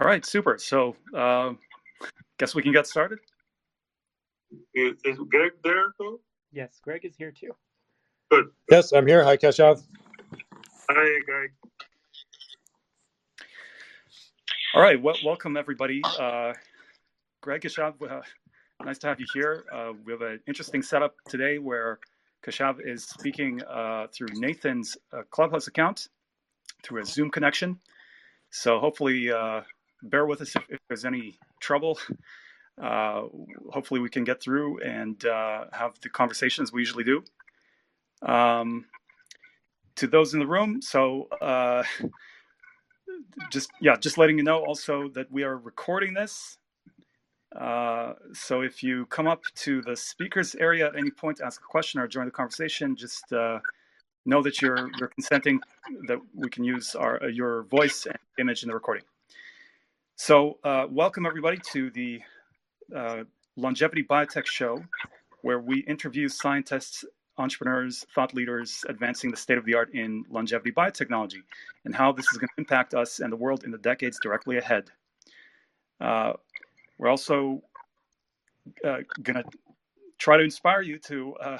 All right, super. So, uh, guess we can get started. Is, is Greg there too? Yes, Greg is here too. Good. Yes, I'm here. Hi, Keshav. Hi, Greg. All right, well, welcome everybody. Uh, Greg Keshav, uh, nice to have you here. Uh, we have an interesting setup today where Keshav is speaking uh, through Nathan's uh, Clubhouse account through a Zoom connection. So hopefully, uh, bear with us if, if there's any trouble. Uh, hopefully, we can get through and uh, have the conversations we usually do. Um, to those in the room, so uh, just yeah, just letting you know also that we are recording this. Uh, so if you come up to the speakers area at any point ask a question or join the conversation, just uh, know that you're you're consenting that we can use our your voice and image in the recording. So uh, welcome everybody to the uh, Longevity Biotech Show, where we interview scientists, entrepreneurs, thought leaders advancing the state of the art in longevity biotechnology and how this is going to impact us and the world in the decades directly ahead. Uh, we're also uh, going to try to inspire you to uh,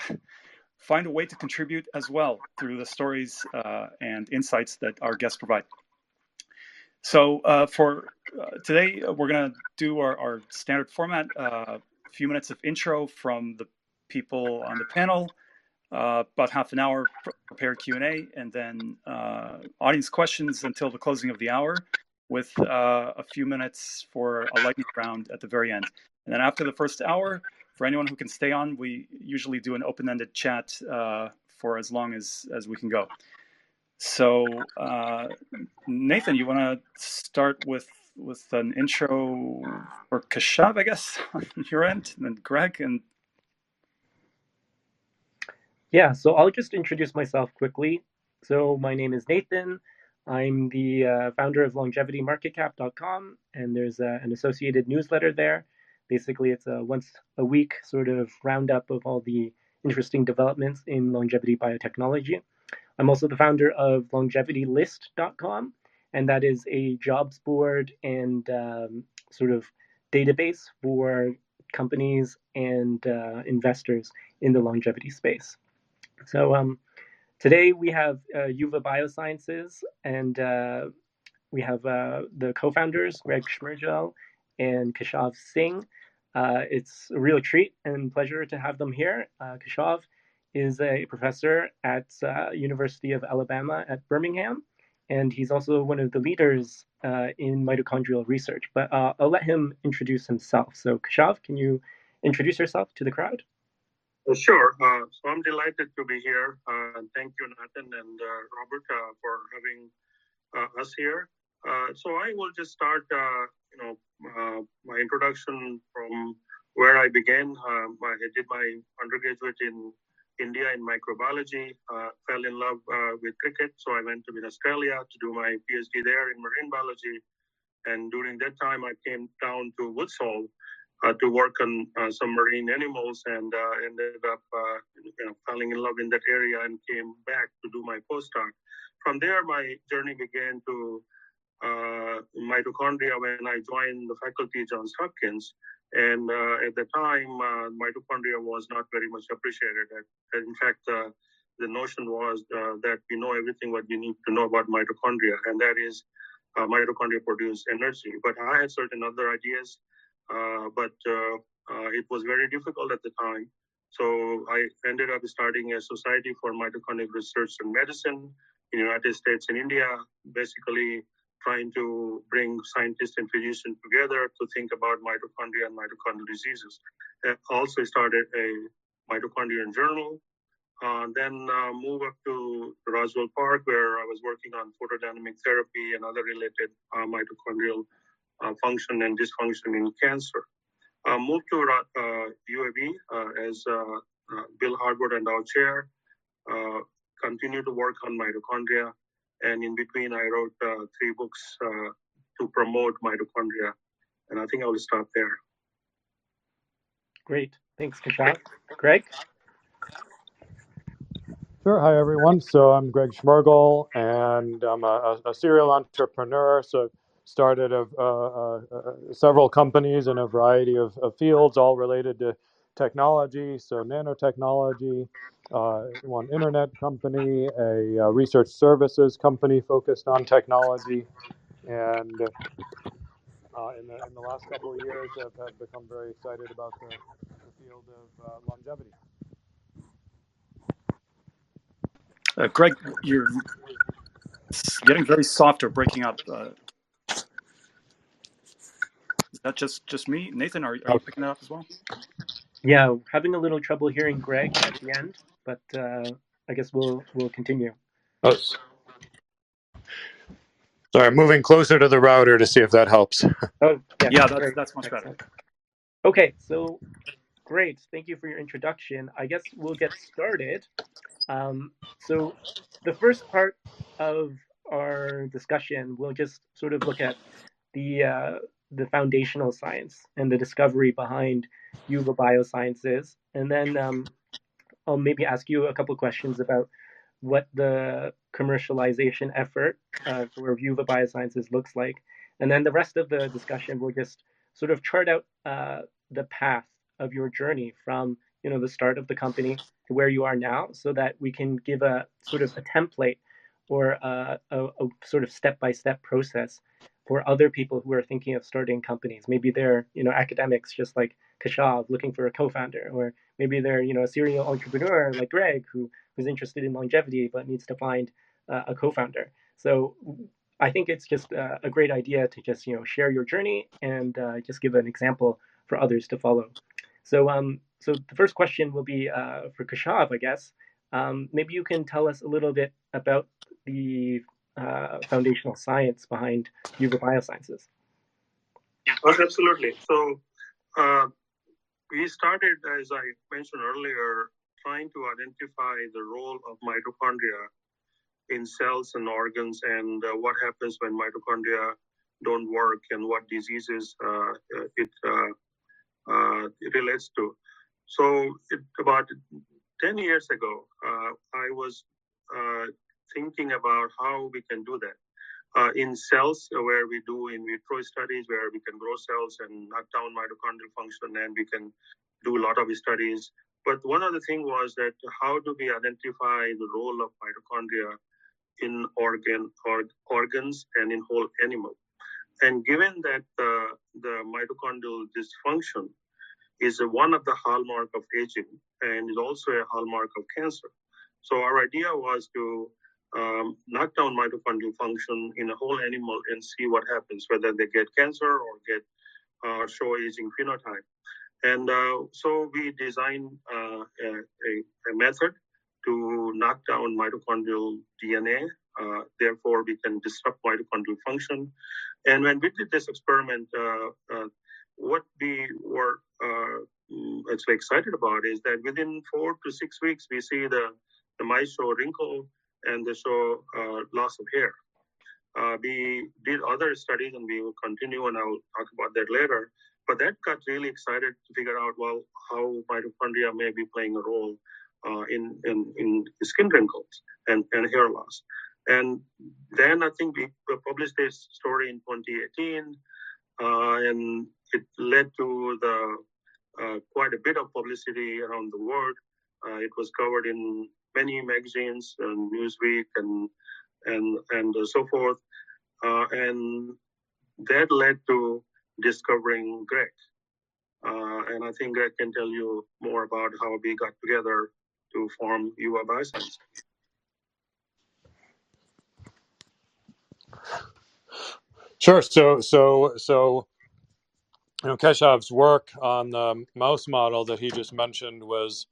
find a way to contribute as well through the stories uh, and insights that our guests provide. So uh, for uh, today, uh, we're going to do our, our, standard format, a uh, few minutes of intro from the people on the panel, uh, about half an hour prepared Q&A, and then audience questions until the closing of the hour with a few minutes for a lightning round at the very end. And then after the first hour, for anyone who can stay on, we usually do an open-ended chat for as long as, as we can go. So, uh, Nathan, you want to start with with an intro or Keshav, I guess, on your end, and then Greg and. Yeah, so I'll just introduce myself quickly. So my name is Nathan. I'm the uh, founder of longevitymarketcap.com, and there's uh, an associated newsletter there. Basically, it's a once a week sort of roundup of all the interesting developments in longevity biotechnology. I'm also the founder of longevitylist.com, and that is a jobs board and um, sort of database for companies and uh, investors in the longevity space. So um, today we have uh, Yuva Biosciences, and uh, we have uh, the co-founders Greg Schmergel and Keshav Singh. Uh, it's a real treat and pleasure to have them here. Uh, Keshav is a professor at uh, University of Alabama at Birmingham, and he's also one of the leaders uh, in mitochondrial research. But uh, I'll let him introduce himself. So, Keshav, can you introduce yourself to the crowd? Uh, sure. Uh, so I'm delighted to be here. Uh, thank you, Nathan and Robert, for having us here. so I will just start, you know, my introduction from where I began. I did my undergraduate in India in microbiology, uh, fell in love uh, with cricket. So I went to Australia to do my PhD there in marine biology. And during that time, I came down to Woods Hole uh, to work on uh, some marine animals and uh, ended up uh, you know, falling in love in that area and came back to do my postdoc. From there, my journey began to mitochondria when I joined the faculty Johns Hopkins. And uh, at the time, uh, mitochondria was not very much appreciated. And in fact, uh, the notion was uh, that we know everything what we need to know about mitochondria, and that is uh, mitochondria produce energy. But I had certain other ideas, uh, but it was very difficult at the time. So I ended up starting a society for mitochondrial research and medicine in the United States and India, basically trying to bring scientists and physicians together to think about mitochondria and mitochondrial diseases. I also started a mitochondrial journal. Uh, then uh, moved up to Roswell Park, where I was working on photodynamic therapy and other related uh, mitochondrial uh, function and dysfunction in cancer. Uh, moved to UAB uh, as Bill Harbert and our chair. continue to work on mitochondria and in between, I wrote uh, three books uh, to promote mitochondria. And I think I will stop there. Great. Thanks, Keshav. Greg? Sure. Hi, everyone. So I'm Greg Schmergel, and I'm a, a serial entrepreneur. So started a, uh, uh, several companies in a variety of, of, fields, all related to technology. So nanotechnology, uh, one internet company, a, a, research services company focused on technology, and uh, in, the, in the last couple of years have, have become very excited about the, the field of uh, longevity. Uh, Greg, you're getting very soft or breaking up. Uh, is that just just me, Nathan? Are, are you picking that up as well? Yeah, having a little trouble hearing Greg at the end, but uh, I guess we'll we'll continue. Oh. Sorry, moving closer to the router to see if that helps. Oh, yeah, yeah that's, that's much better. Okay, so great. Thank you for your introduction. I guess we'll get started. Um, so the first part of our discussion, we'll just sort of look at the uh, the foundational science and the discovery behind Yuva Biosciences, and then um, I'll maybe ask you a couple questions about what the commercialization effort uh, for Yuva Biosciences looks like, and then the rest of the discussion will just sort of chart out uh, the path of your journey from you know the start of the company to where you are now, so that we can give a sort of a template or a, a, a sort of step-by-step process for other people who are thinking of starting companies. Maybe they're you know academics just like Keshav looking for a co-founder, or maybe they're you know a serial entrepreneur like Greg who who's interested in longevity but needs to find uh, a co-founder. So I think it's just uh, a great idea to just you know share your journey and uh, just give an example for others to follow. So um, so the first question will be uh, for Keshav, I guess. Um, maybe you can tell us a little bit about the uh, foundational science behind Yuva Biosciences. Oh, absolutely. So uh, we started, as I mentioned earlier, trying to identify the role of mitochondria in cells and organs and uh, what happens when mitochondria don't work and what diseases uh, it, uh, uh, it relates to. So it, about 10 years ago, uh, I was uh, thinking about how we can do that. Uh, in cells, uh, where we do in vitro studies, where we can grow cells and knock down mitochondrial function, and we can do a lot of studies. But one other thing was that how do we identify the role of mitochondria in organ or organs and in whole animal? And given that uh, the mitochondrial dysfunction is one of the hallmark of aging and is also a hallmark of cancer. So our idea was to um, knock down mitochondrial function in a whole animal and see what happens, whether they get cancer or get uh, show aging phenotype. And uh, so we designed uh, a, a, method to knock down mitochondrial DNA. Uh, therefore, we can disrupt mitochondrial function. And when we did this experiment, uh, uh, what we were mm, actually excited about is that within four to six weeks, we see the, the mice show wrinkle and they show uh, loss of hair. Uh, we did other studies and we will continue, and I'll talk about that later. But that got really excited to figure out, well, how mitochondria may be playing a role uh, in, in, in skin wrinkles and, and hair loss. And then I think we published this story in 2018, uh, and it led to the uh, quite a bit of publicity around the world. Uh, it was covered in many magazines, and Newsweek, and and and so forth, uh, and that led to discovering Greg. Uh, and I think Greg can tell you more about how we got together to form Yuva Bioscience. Sure. So so so you know, Keshav's work on the mouse model that he just mentioned was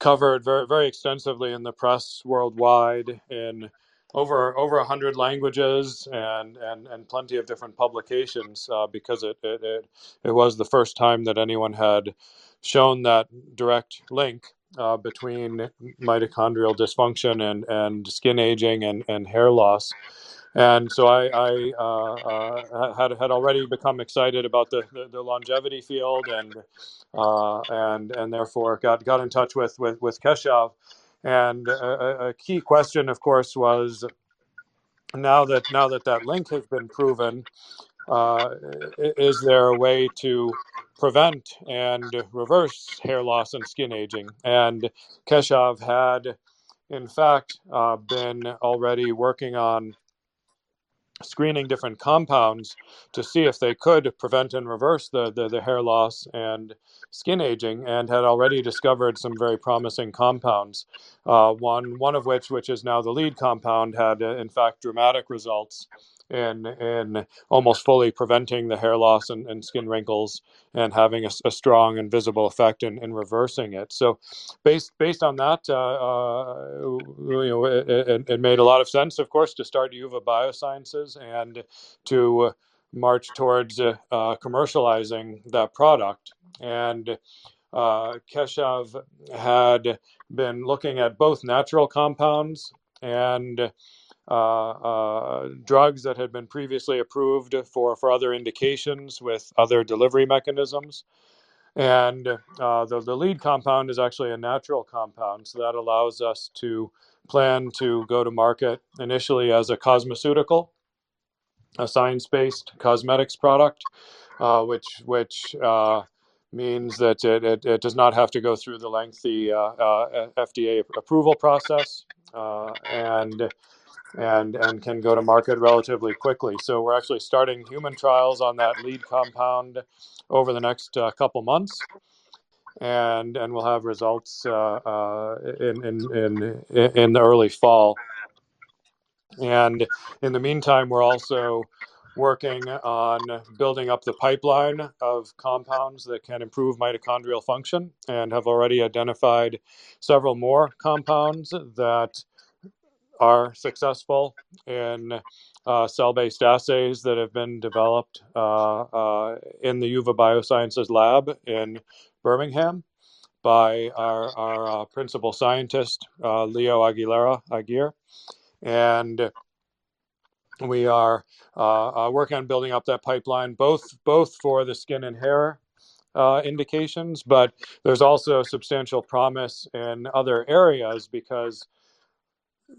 covered very very extensively in the press worldwide in over over a hundred languages and, and and plenty of different publications uh, because it, it, it it was the first time that anyone had shown that direct link uh, between mitochondrial dysfunction and, and skin aging and, and hair loss and so I, I uh, uh, had had already become excited about the, the, the longevity field, and uh, and and therefore got got in touch with with with Keshav. And a, a, key question, of course, was now that now that that link has been proven, uh, is there a way to prevent and reverse hair loss and skin aging? And Keshav had, in fact, uh, been already working on screening different compounds to see if they could prevent and reverse the, the, the, hair loss and skin aging and had already discovered some very promising compounds. Uh, one, one of which, which is now the lead compound, had uh, in fact dramatic results in in almost fully preventing the hair loss and, and skin wrinkles and having a, a, strong and visible effect in, in reversing it. So, based based on that, uh, uh, you know, it, it, it, made a lot of sense, of course, to start Yuva Biosciences and to march towards uh, commercializing that product. And uh, Keshav had been looking at both natural compounds and uh, uh, drugs that had been previously approved for, for other indications with other delivery mechanisms. And uh, the, the lead compound is actually a natural compound, so that allows us to plan to go to market initially as a cosmeceutical, a science-based cosmetics product, uh, which which uh, means that it, it, it, does not have to go through the lengthy uh, FDA approval process, and and and can go to market relatively quickly. So we're actually starting human trials on that lead compound over the next uh, couple months, and and we'll have results uh, uh, in, in in in the early fall. And in the meantime, we're also working on building up the pipeline of compounds that can improve mitochondrial function and have already identified several more compounds that are successful in uh, cell-based assays that have been developed uh, uh, in the Yuva Biosciences lab in Birmingham by our, our uh, principal scientist, uh, Leo Aguilera Aguirre. And we are working on building up that pipeline, both, both for the skin and hair uh, indications, but there's also substantial promise in other areas because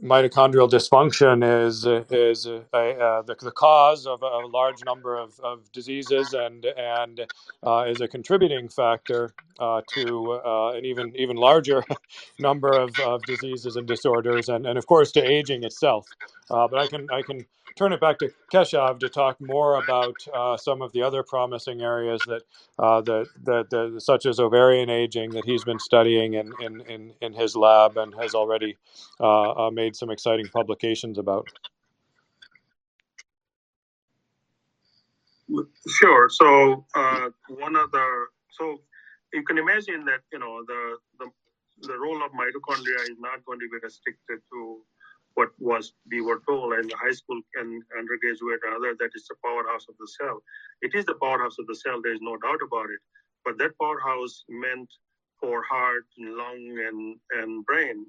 mitochondrial dysfunction is is a, a, the, the cause of a large number of, of diseases and and uh, is a contributing factor uh, to uh, an even even larger number of, of diseases and disorders and, and of course to aging itself. Uh, but I can I can turn it back to Keshav to talk more about uh, some of the other promising areas that, uh, that, such as ovarian aging, that he's been studying in, in, in, in his lab and has already uh, uh made some exciting publications about. Sure. So uh, one of the so you can imagine that you know the the the role of mitochondria is not going to be restricted to what was we were told in the high school and undergraduate or other that is the powerhouse of the cell. It is the powerhouse of the cell, there is no doubt about it. But that powerhouse meant for heart, and lung, and, and brain.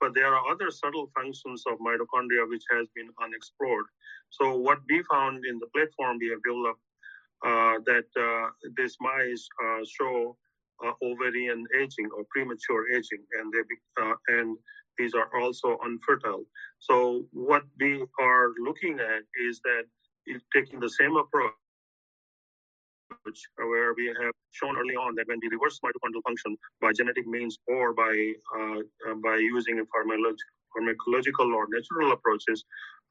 But there are other subtle functions of mitochondria which has been unexplored. So what we found in the platform we have developed uh, that uh, these mice uh, show uh, ovarian aging or premature aging, and they uh, and these are also unfertile. So what we are looking at is that taking the same approach where we have shown early on that when we reverse mitochondrial function by genetic means or by uh, uh, by using pharmacological or natural approaches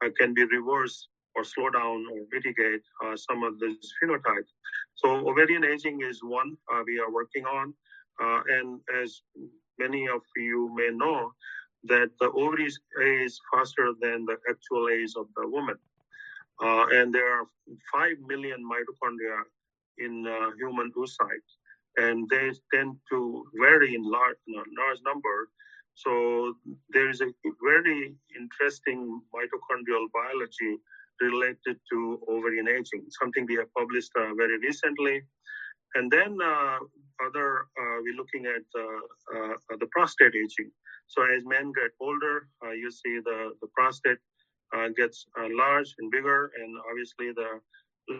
uh, can be reversed or slow down or mitigate uh, some of this phenotype. So ovarian aging is one uh, we are working on, uh, and as many of you may know, that the ovaries age faster than the actual age of the woman. Uh, and there are 5 million mitochondria in uh, human oocytes, and they tend to vary in large, large number. So there is a very interesting mitochondrial biology related to ovarian aging, something we have published uh, very recently. And then uh, other, uh, we're looking at uh, the prostate aging. So as men get older, uh, you see the, the prostate uh, gets uh, large and bigger, and obviously the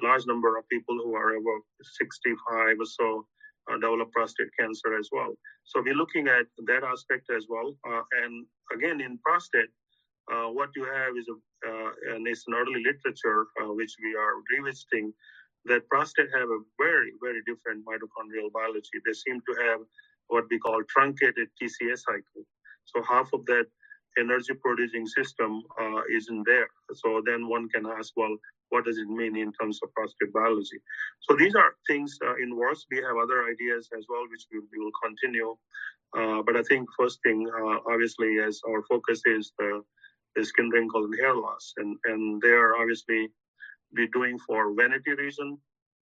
large number of people who are over 65 or so uh, develop prostate cancer as well. So we're looking at that aspect as well. Uh, and again, in prostate, uh, what you have is a, and it's an early literature which we are revisiting that prostate have a very, very different mitochondrial biology. They seem to have what we call truncated TCA cycle. So half of that energy producing system uh, isn't there. So then one can ask, well, what does it mean in terms of prostate biology? So these are things uh, in works. We have other ideas as well, which we, will continue. Uh, but I think first thing, uh, obviously, as our focus is the, the skin wrinkle and hair loss, and and they are obviously be doing for vanity reason,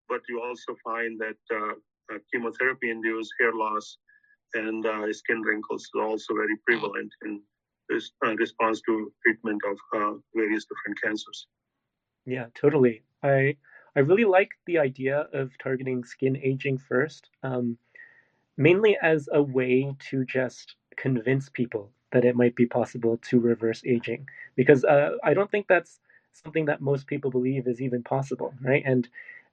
but you also find that uh, uh, chemotherapy-induced hair loss and uh, skin wrinkles is also very prevalent in this response to treatment of various different cancers. Yeah, totally. I I really like the idea of targeting skin aging first, um, mainly as a way to just convince people that it might be possible to reverse aging, because uh, I don't think that's something that most people believe is even possible, right? And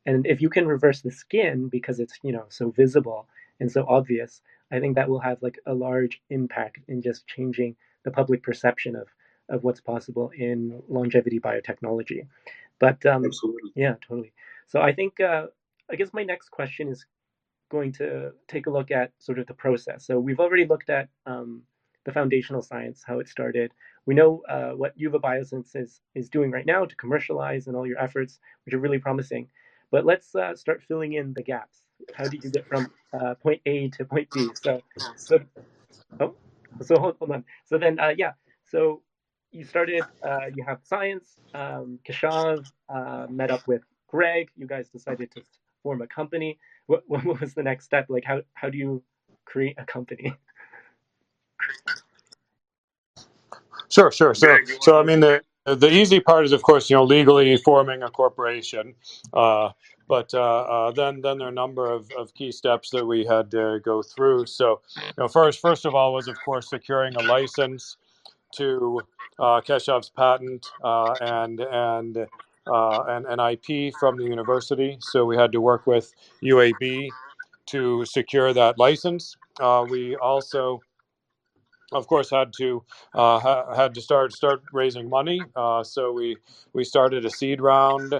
and if you can reverse the skin because it's you know so visible and so obvious, I think that will have like a large impact in just changing the public perception of of what's possible in longevity biotechnology. But um, yeah, totally. So I think uh, I guess my next question is going to take a look at sort of the process. So we've already looked at um, the foundational science, how it started. We know uh, what Yuva Biosciences is, is doing right now to commercialize and all your efforts, which are really promising. But let's uh, start filling in the gaps. How did you get from uh, point A to point B? So, so, oh, so hold, hold on. So then, uh, yeah. So you started. Uh, you have science. Um, Keshav uh, met up with Greg. You guys decided to form a company. What, what was the next step? Like, how how do you create a company? Sure, sure. So, so I mean, the the easy part is, of course, you know, legally forming a corporation. Uh, but uh, uh, then, then there are a number of, of key steps that we had to go through. So, you know, first, first of all, was of course securing a license to uh, Keshav's patent uh, and and uh, and an IP from the university. So we had to work with UAB to secure that license. Uh, we also of course had to uh, ha- had to start start raising money. Uh, so we we started a seed round,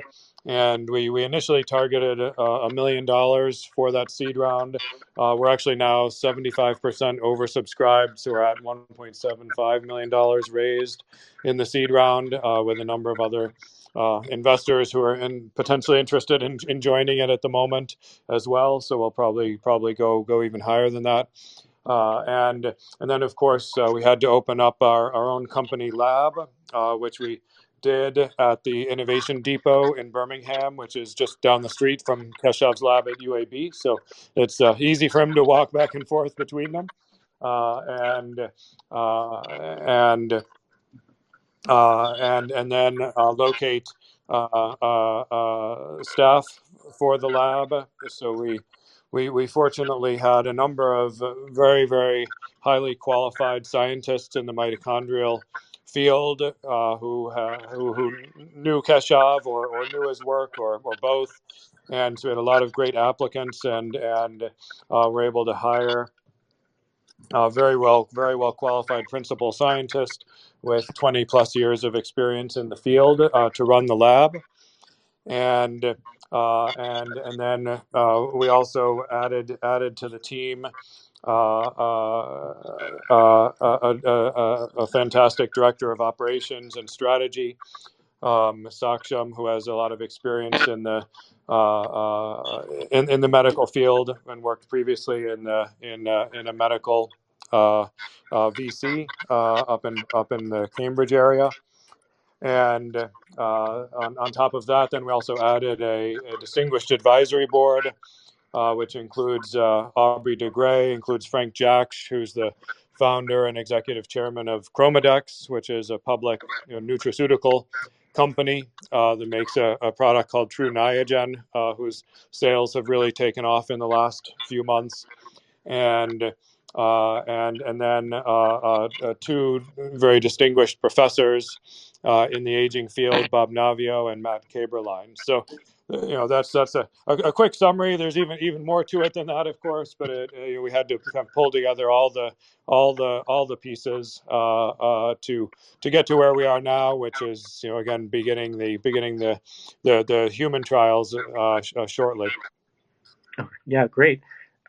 and we we initially targeted a, a million dollars for that seed round. Uh, we're actually now 75% oversubscribed, so we're at 1.75 million dollars raised in the seed round uh, with a number of other. Uh, investors who are in, potentially interested in, in joining it at the moment as well, so we'll probably probably go go even higher than that. Uh, and and then of course uh, we had to open up our, our own company lab, uh, which we did at the Innovation Depot in Birmingham, which is just down the street from Keshav's lab at UAB. So it's uh, easy for him to walk back and forth between them, uh, and uh, and and and then locate staff for the lab. So we we, we fortunately had a number of uh, very, very highly qualified scientists in the mitochondrial field uh, who, uh, who, who knew Keshav or, or knew his work or, or both. And so we had a lot of great applicants and, and uh, were able to hire a very well, very well qualified principal scientist with 20 plus years of experience in the field uh, to run the lab. And uh, and and then uh, we also added added to the team Uh, uh, uh, a, a, a, fantastic director of operations and strategy, um, Saksham, who has a lot of experience in the in, in the medical field and worked previously in the, in in a medical VC up in up in the Cambridge area. And uh, on, on, top of that, then we also added a, a distinguished advisory board, uh, which includes uh, Aubrey de Grey, includes Frank Jaksch, who's the founder and executive chairman of Chromadex, which is a public you know, nutraceutical company uh, that makes a, a, product called Tru Niagen, uh, whose sales have really taken off in the last few months. And uh, and and then uh, uh, two very distinguished professors in the aging field, Bob Naviaux and Matt Kaeberlein. So you know that's that's a, a, a, quick summary. There's even even more to it than that, of course. But it, we had to kind of pull together all the all the all the pieces uh, uh, to to get to where we are now, which is you know again beginning the beginning the the, the human trials uh, uh, shortly. Yeah, great.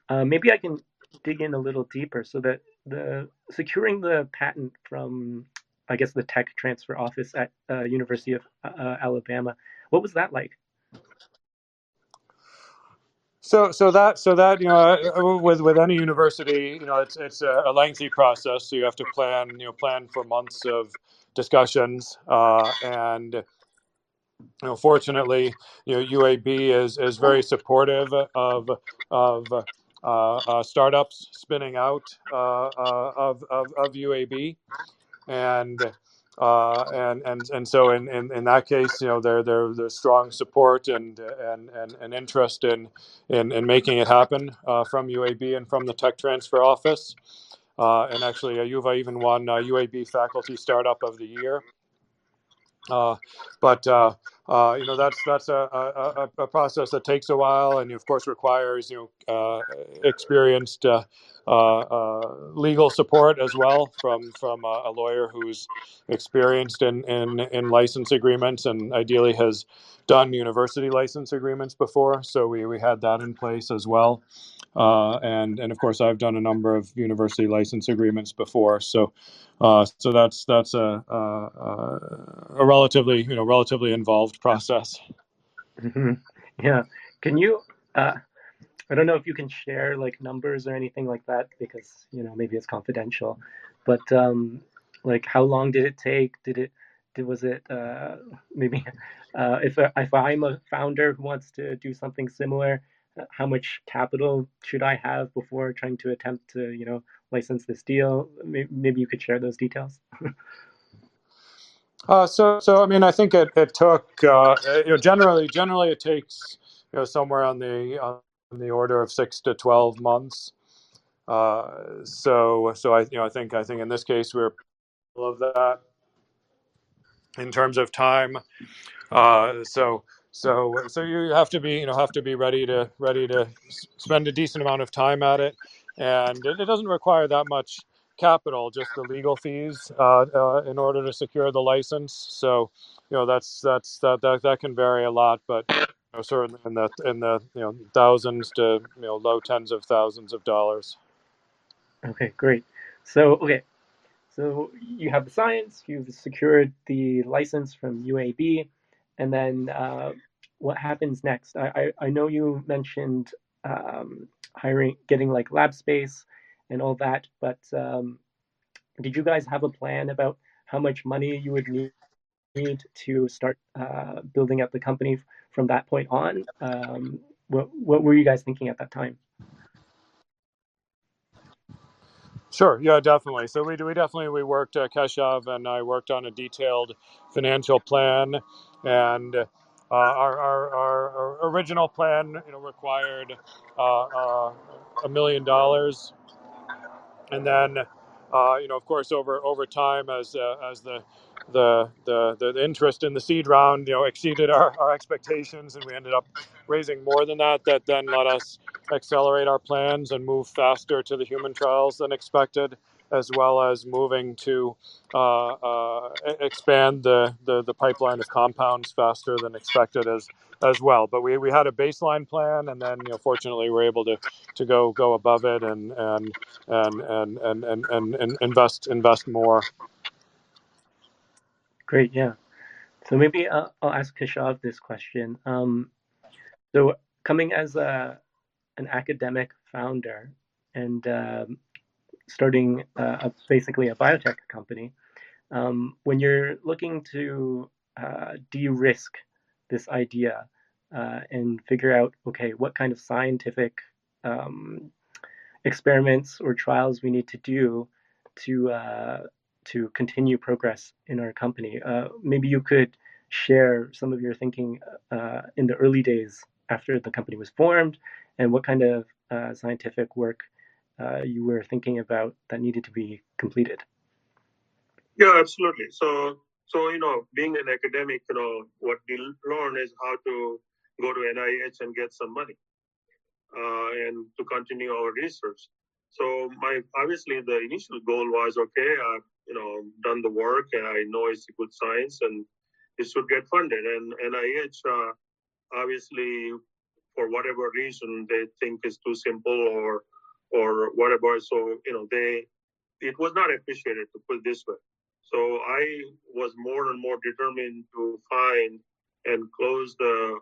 Uh, maybe I can dig in a little deeper so that the securing the patent from I guess the tech transfer office at uh, University of Alabama. What was that like? So, so that, so that, you know, uh, with with any university, you know, it's it's a, lengthy process. So you have to plan, you know, plan for months of discussions, uh, and you know, fortunately, you know, UAB is is very supportive of of uh, uh, startups spinning out uh, uh of, of of UAB, and uh, and and and so in, in, in that case, you know, there there there's strong support and and and, and interest in, in in making it happen uh, from UAB and from the tech transfer office. Uh, and actually, uh, Yuva even won UAB Faculty Startup of the Year. Uh, but uh, uh, you know that's that's a, a, a, process that takes a while, and of course requires you know experienced legal support as well from from a, lawyer who's experienced in, in in license agreements and ideally has done university license agreements before. So we we had that in place as well. Uh, and and of course I've done a number of university license agreements before, so uh, so that's that's a, a, a relatively you know relatively involved process. Mm-hmm. Yeah, can you? Uh, I don't know if you can share like numbers or anything like that because you know maybe it's confidential, but um, like how long did it take? Did it? Did, was it uh, maybe uh, if if I'm a founder who wants to do something similar? how much capital should I have before trying to attempt to, you know, license this deal? Maybe you could share those details. uh, so, so I mean, I think it, it took, uh, you know, generally, generally it takes, you know, somewhere on the the order of six to twelve months. Uh, so, so I, you know, I think, I think in this case we're of that in terms of time. Uh, so, so so you have to be you know have to be ready to ready to spend a decent amount of time at it, and it, it doesn't require that much capital, just the legal fees uh, uh, in order to secure the license. So you know that's that's that that, that can vary a lot, but know, certainly in the in the you know thousands to you know low tens of thousands of dollars. Okay, great. So okay, so you have the science, you've secured the license from UAB and then uh, what happens next? I, I, I know you mentioned um, hiring, getting like lab space and all that, but um, did you guys have a plan about how much money you would need? Need to start uh, building up the company from that point on. Um, what, what were you guys thinking at that time? Sure. Yeah, definitely. So we we definitely we worked. Uh, Keshav and I worked on a detailed financial plan, and uh, our, our, our, original plan, you know, required uh, uh, a million dollars, and then, uh, you know, of course, over over time, as uh, as the the, the the interest in the seed round, you know, exceeded our, our expectations, and we ended up raising more than that. That then let us accelerate our plans and move faster to the human trials than expected, as well as moving to uh, uh, expand the, the, the pipeline of compounds faster than expected as as well. But we, we had a baseline plan, and then you know fortunately we're able to, to go go above it and and and and and and, and, and invest invest more. Great, yeah. So maybe I'll, I'll ask Keshav this question. Um, so coming as a an academic founder and um, starting uh, a, basically a biotech company, um, when you're looking to uh, de-risk this idea uh, and figure out, okay, what kind of scientific um, experiments or trials we need to do to uh, to continue progress in our company. Uh, maybe you could share some of your thinking uh, in the early days after the company was formed, and what kind of uh, scientific work uh, you were thinking about that needed to be completed. Yeah, absolutely. So, so you know, being an academic, you know, what we learn is how to go to NIH and get some money uh, and to continue our research. So my obviously the initial goal was okay, I've you know done the work and I know it's a good science and it should get funded. And NIH uh, obviously for whatever reason they think is too simple or or whatever. So you know they it was not appreciated to put this way. So I was more and more determined to find and close the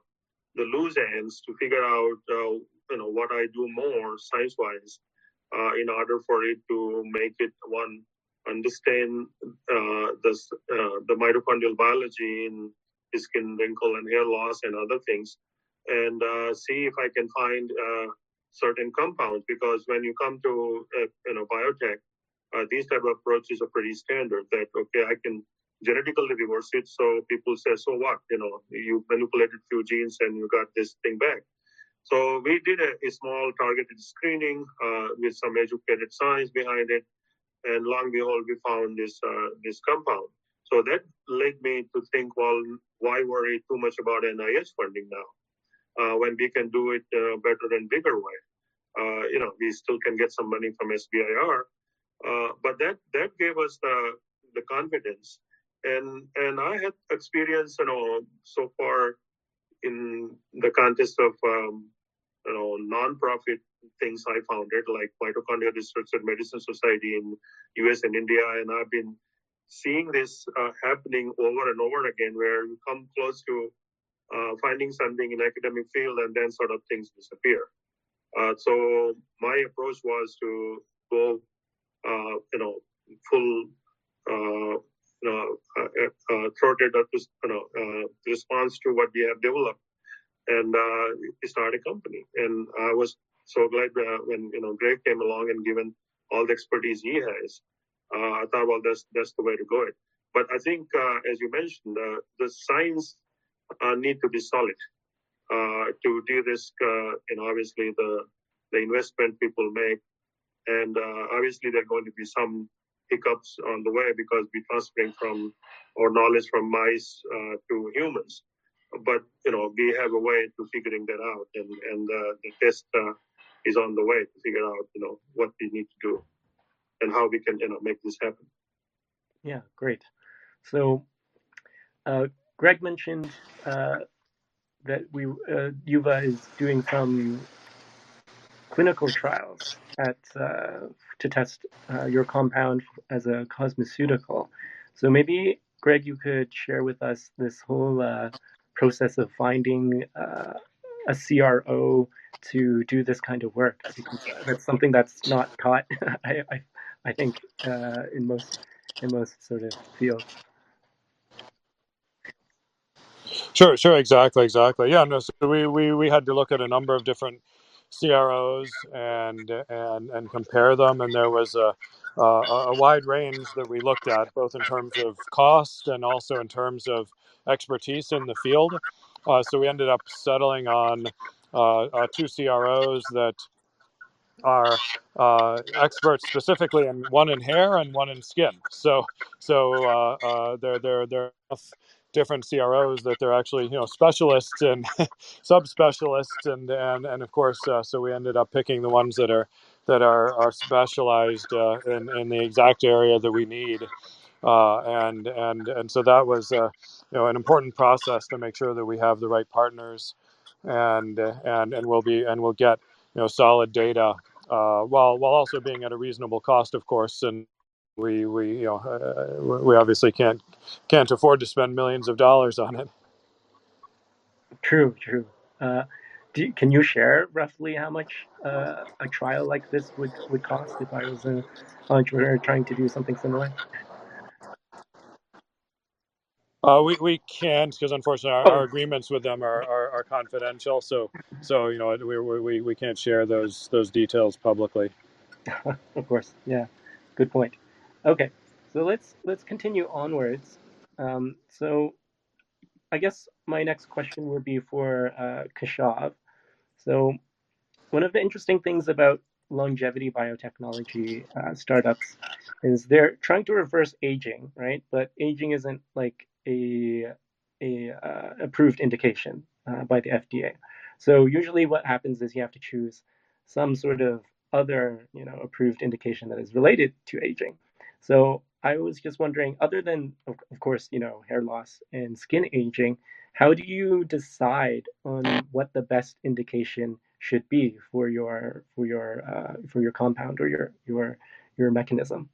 the loose ends to figure out uh, you know what I do more science wise uh, in order for it to make it one understand uh, this, uh, the mitochondrial biology in skin wrinkle and hair loss and other things and uh, see if I can find uh, certain compounds because when you come to you know biotech these type of approaches are pretty standard that okay I can genetically reverse it. So people say, so what? You know, you manipulated few genes and you got this thing back. So we did a, a small targeted screening uh, with some educated science behind it, and long behold, we found this uh, this compound. So that led me to think, well, why worry too much about NIH funding now, uh, when we can do it uh, better and bigger way? Uh, you know, we still can get some money from SBIR, uh, but that that gave us the the confidence and and I had experience, you know, so far in the context of um, you know non-profit things I founded, like Mitochondria Research and Medicine Society in U.S. and India, and I've been seeing this uh, happening over and over again, where you come close to uh, finding something in academic field, and then sort of things disappear. Uh, so my approach was to go, uh, you know, full uh, you know, uh, uh, throated you know, uh, response to what we have developed and uh, start a company. And I was so glad uh, when you know Greg came along and given all the expertise he has. Uh, I thought, well, that's that's the way to go. It. But I think, uh, as you mentioned, uh, the signs need to be solid to de-risk. you know, obviously the the investment people make, and obviously there are going to be some hiccups on the way because we're transferring from our knowledge from mice uh, to humans. But you know, we have a way to figuring that out, and and uh, the test uh, is on the way to figure out you know what we need to do and how we can you know make this happen. Yeah, great. So, uh, Greg mentioned uh, that we uh, Yuva is doing some clinical trials at uh, to test uh, your compound as a cosmeceutical. So maybe, Greg, you could share with us this whole uh, process of finding uh, a CRO to do this kind of work. That's something that's not taught, I, I, I think, uh, in most in most sort of fields. Sure, sure, exactly, exactly. Yeah, no. So we, we we had to look at a number of different CROs and and and compare them. And there was a, a, a wide range that we looked at, both in terms of cost and also in terms of expertise in the field. Uh, so we ended up settling on uh, uh, two CROs that are uh, experts specifically in one in hair and one in skin. So so uh, uh, they're they're they're different CROs that they're actually you know specialists and subspecialists and and and of course uh, so we ended up picking the ones that are that are are specialized uh, in in the exact area that we need. Uh, and and and so that was uh, you know an important process to make sure that we have the right partners and and and we'll be and we'll get you know solid data uh, while while also being at a reasonable cost of course and we we you know uh, we obviously can't can't afford to spend millions of dollars on it. True, true. Uh, do, can you share roughly how much uh, a trial like this would, would cost if I was an entrepreneur trying to do something similar? Uh, we, we can't because unfortunately our, our, agreements with them are, are, are, confidential. So so you know we, we, we can't share those those details publicly. of course, yeah, good point. Okay, so let's let's continue onwards. Um, so I guess my next question would be for uh, Keshav. So one of the interesting things about longevity biotechnology uh, startups is they're trying to reverse aging, right? But aging isn't like a a uh, approved indication. uh, by the FDA. So usually, what happens is you have to choose some sort of other, you know, approved indication that is related to aging. So I was just wondering, other than, of, course, you know, hair loss and skin aging, how do you decide on what the best indication should be for your for your uh, for your compound or your your your mechanism?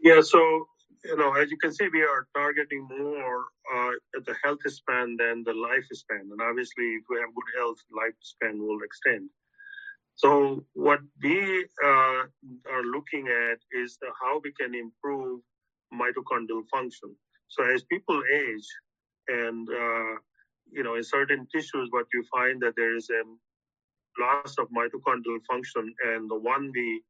Yeah, so you know, as you can see, we are targeting more uh, at the health span than the lifespan, and obviously, if we have good health, lifespan will extend. So what we uh, are looking at is how we can improve mitochondrial function. So as people age, and uh, you know, in certain tissues, what you find that there is a loss of mitochondrial function, and the one we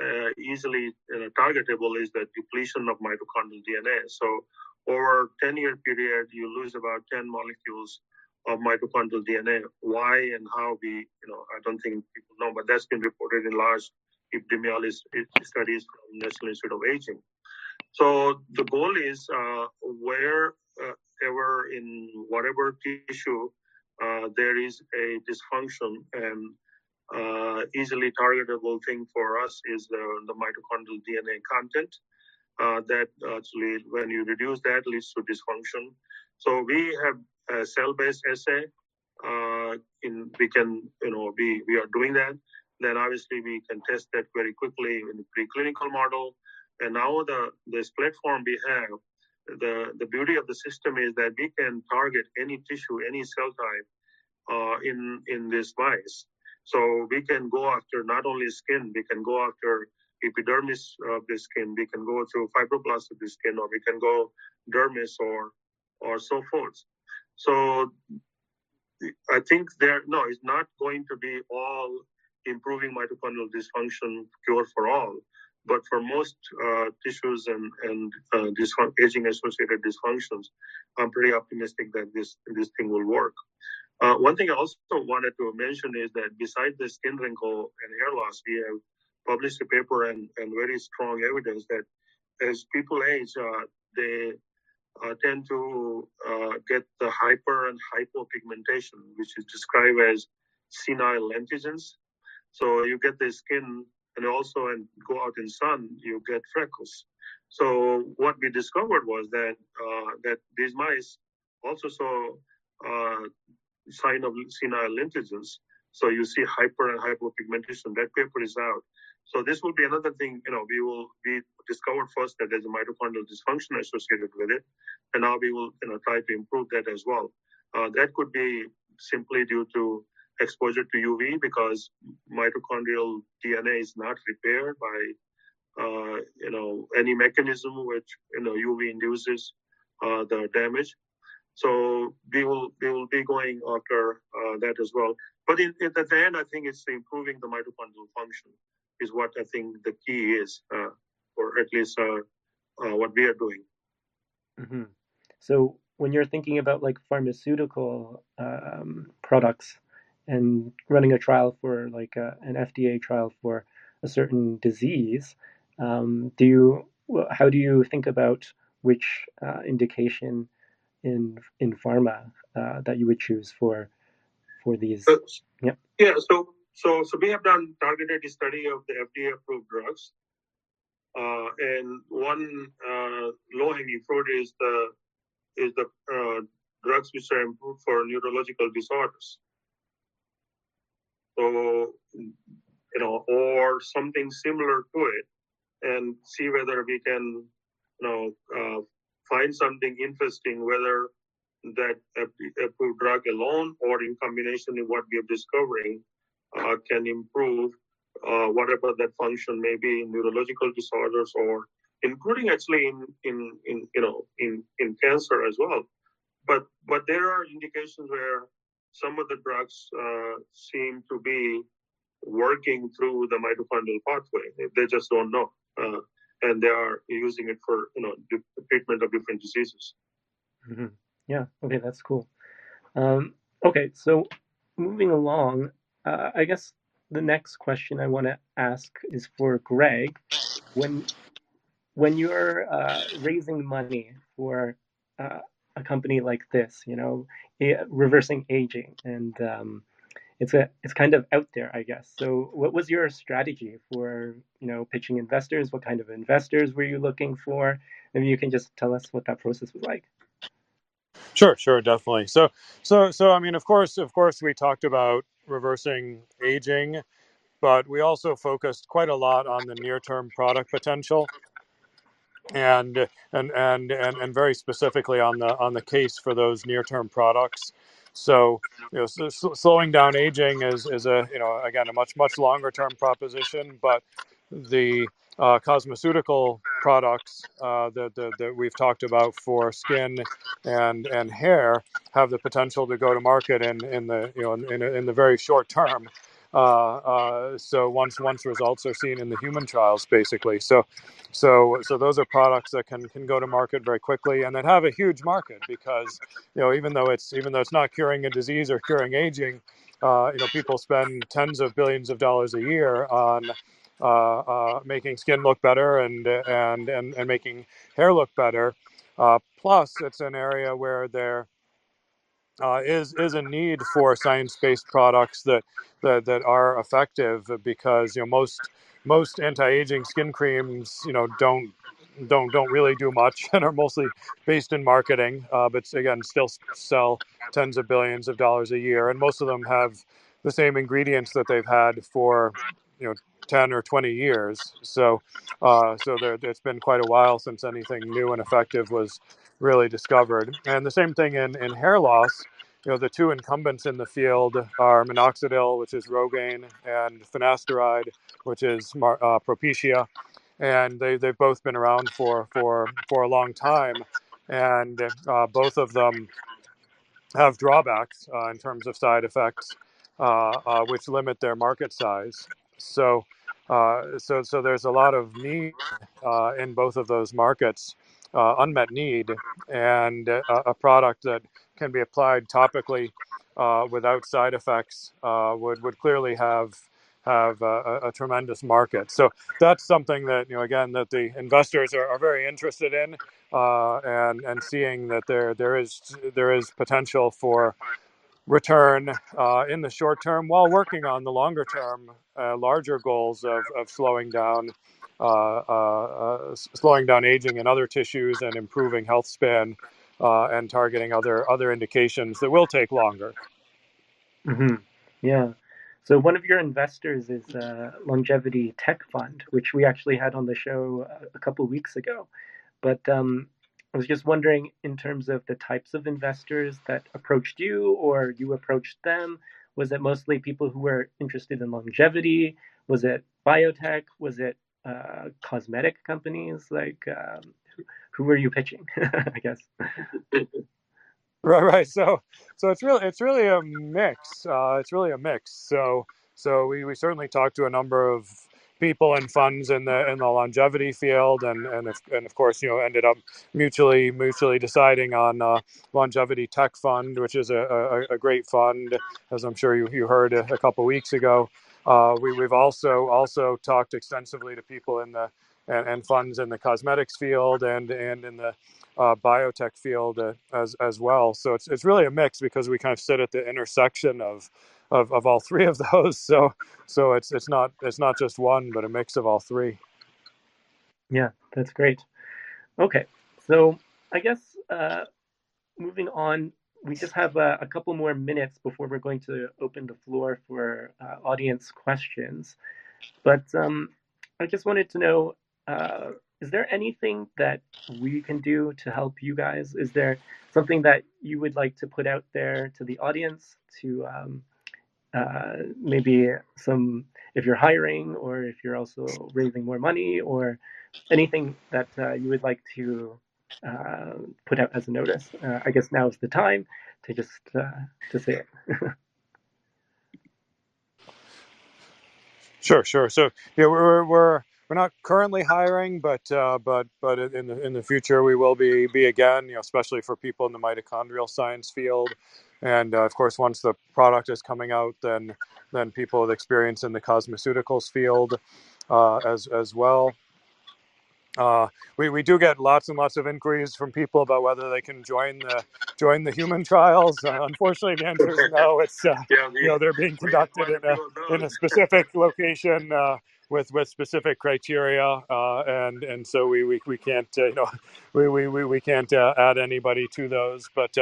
uh, easily targetable is the depletion of mitochondrial DNA. So over 10 year period, you lose about 10 molecules of mitochondrial DNA. Why and how we, you know, I don't think people know, but that's been reported in large epidemiology studies from National Institute of Aging. So the goal is uh, where uh, ever in whatever tissue uh, there is a dysfunction and uh, easily targetable thing for us is the, the mitochondrial DNA content. Uh, that actually, when you reduce that, leads to dysfunction. So we have cell-based assay. Uh, in we can, you know, we we are doing that. Then obviously we can test that very quickly in the preclinical model. And now the this platform we have the, the beauty of the system is that we can target any tissue, any cell type uh, in, in this mice. So we can go after not only skin, we can go after epidermis of the skin, we can go through fibroblasts of the skin, or we can go dermis or or so forth. So I think there no, it's not going to be all improving mitochondrial dysfunction cure for all. But for most uh, tissues and, and uh, aging associated dysfunctions, I'm pretty optimistic that this, this thing will work. Uh, one thing I also wanted to mention is that besides the skin wrinkle and hair loss, we have published a paper and, and very strong evidence that as people age, uh, they tend to uh, get the hyper and hypopigmentation, which is described as senile lentigines. So you get the skin and also and go out in sun, you get freckles. So what we discovered was that uh, that these mice also saw uh, sign of senile lentigines. So you see hyper and hypopigmentation. That paper is out. So this will be another thing. You know, we will we discovered first that there's a mitochondrial dysfunction associated with it, and now we will you know try to improve that as well. Uh, that could be simply due to exposure to UV because mitochondrial DNA is not repaired by uh, you know any mechanism which you know UV induces uh, the damage. So we will we will be going after uh, that as well. But in, at the end, I think it's improving the mitochondrial function is what I think the key is, uh, or at least uh, uh, what we are doing. Mm-hmm. So when you're thinking about like pharmaceutical um, products and running a trial for like a, an FDA trial for a certain disease, um, do you how do you think about which uh, indication in in pharma uh, that you would choose for for these? Uh, yeah. Yeah. So so so we have done targeted study of the FDA approved drugs, uh, and one uh, low hanging fruit is the is the uh, drugs which are approved for neurological disorders. So, you know, or something similar to it, and see whether we can, you know, uh, find something interesting, whether that approved drug alone or in combination with what we are discovering uh, can improve uh, whatever that function may be in neurological disorders or including actually in, in, in you know in, in cancer as well. But but there are indications where some of the drugs uh, seem to be working through the mitochondrial pathway. They just don't know, uh, and they are using it for you know the treatment of different diseases. Mm-hmm. Yeah. Okay, that's cool. Um, okay, so moving along, uh, I guess the next question I want to ask is for Greg. When when you're uh, raising money for uh, a company like this, you know, reversing aging, and um, it's a it's kind of out there, I guess. So, what was your strategy for you know pitching investors? What kind of investors were you looking for? Maybe you can just tell us what that process was like. Sure, sure, definitely. So, so, so, I mean, of course, of course, we talked about reversing aging, but we also focused quite a lot on the near-term product potential and and and and, and very specifically on the on the case for those near-term products. So, you know, so, slowing down aging is is a you know again a much much longer term proposition, but the uh, cosmeceutical products uh, that, that, that, we've talked about for skin and and hair have the potential to go to market in, in the you know in, in the very short term. Uh, uh, so once once results are seen in the human trials, basically. So so so those are products that can can go to market very quickly and that have a huge market because you know even though it's even though it's not curing a disease or curing aging, uh, you know people spend tens of billions of dollars a year on making skin look better and and and, and making hair look better. Uh, plus, it's an area where there uh, is is a need for science-based products that, that that are effective because you know most most anti-aging skin creams you know don't don't don't really do much and are mostly based in marketing uh, but again still sell tens of billions of dollars a year and most of them have the same ingredients that they've had for you know 10 or 20 years. So, uh, so there, it's been quite a while since anything new and effective was really discovered. And the same thing in, in hair loss. You know, the two incumbents in the field are minoxidil, which is Rogaine, and finasteride, which is uh, Propecia. And they, they've both been around for, for, for a long time. And uh, both of them have drawbacks uh, in terms of side effects, uh, uh, which limit their market size. So, uh, so, so there's a lot of need uh, in both of those markets, uh, unmet need, and a, a, product that can be applied topically uh, without side effects uh, would would clearly have have a, a, tremendous market. So that's something that you know again that the investors are, are very interested in, and and seeing that there there is there is potential for return uh, in the short term while working on the longer term, uh, larger goals of, of slowing down. Uh, uh, uh slowing down aging in other tissues and improving health span and targeting other other indications that will take longer. Mm-hmm. Yeah. So one of your investors is Longevity Tech Fund, which we actually had on the show a couple weeks ago. But um, I was just wondering, in terms of the types of investors that approached you or you approached them, was it mostly people who were interested in longevity? Was it biotech? Was it uh, cosmetic companies? Like, um, who were you pitching? I guess. right, right. So, so it's really it's really a mix. Uh, it's really a mix. So, so we, we certainly talked to a number of people and funds in the in the longevity field, and and if, and of course you know ended up mutually mutually deciding on uh, longevity tech fund, which is a, a, a, great fund, as I'm sure you, you heard a, a couple weeks ago. Uh, we, we've also also talked extensively to people in the and, and funds in the cosmetics field and and in the uh, biotech field uh, as as well. So it's it's really a mix because we kind of sit at the intersection of of, of all three of those. So so it's it's not it's not just one, but a mix of all three. Yeah, that's great. Okay, so I guess uh, moving on, we just have a, couple more minutes before we're going to open the floor for uh, audience questions. But um, I just wanted to know uh, is there anything that we can do to help you guys? Is there something that you would like to put out there to the audience to um, uh, maybe some if you're hiring or if you're also raising more money or anything that uh, you would like to uh, put out as a notice. Uh, I guess now is the time to just uh, to say it. sure, sure. So yeah, we're we're we're not currently hiring, but uh, but but in the in the future we will be be again. You know, especially for people in the mitochondrial science field, and uh, of course, once the product is coming out, then then people with experience in the cosmeceuticals field uh, as as well. uh, we, we do get lots and lots of inquiries from people about whether they can join the join the human trials. Uh, unfortunately, the answer is no. It's uh, yeah, we, you know they're being conducted in a in a specific location uh, with with specific criteria, uh, and and so we we, we can't uh, you know we we, we, we can't add anybody to those, but.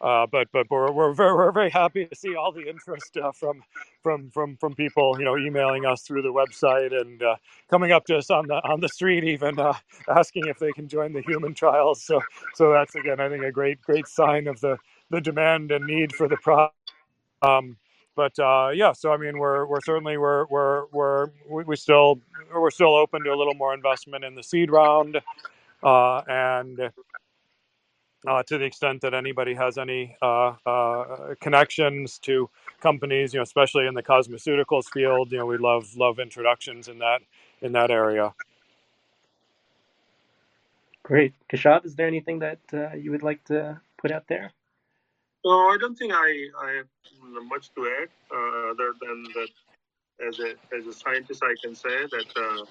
Uh, but but we're, we're very we're very happy to see all the interest uh, from from from from people you know emailing us through the website and uh, coming up to us on the on the street even uh, asking if they can join the human trials. So so that's again I think a great great sign of the the demand and need for the product. Um, but uh, yeah, so I mean, we're we're certainly we're we're we're we still we're still open to a little more investment in the seed round, uh, and uh, to the extent that anybody has any uh, uh, connections to companies, you know, especially in the cosmeceuticals field, you know, we love love introductions in that in that area. Great, Keshav, is there anything that uh, you would like to put out there? No, I don't think I, I have much to add uh, other than that. As a as a scientist, I can say that uh,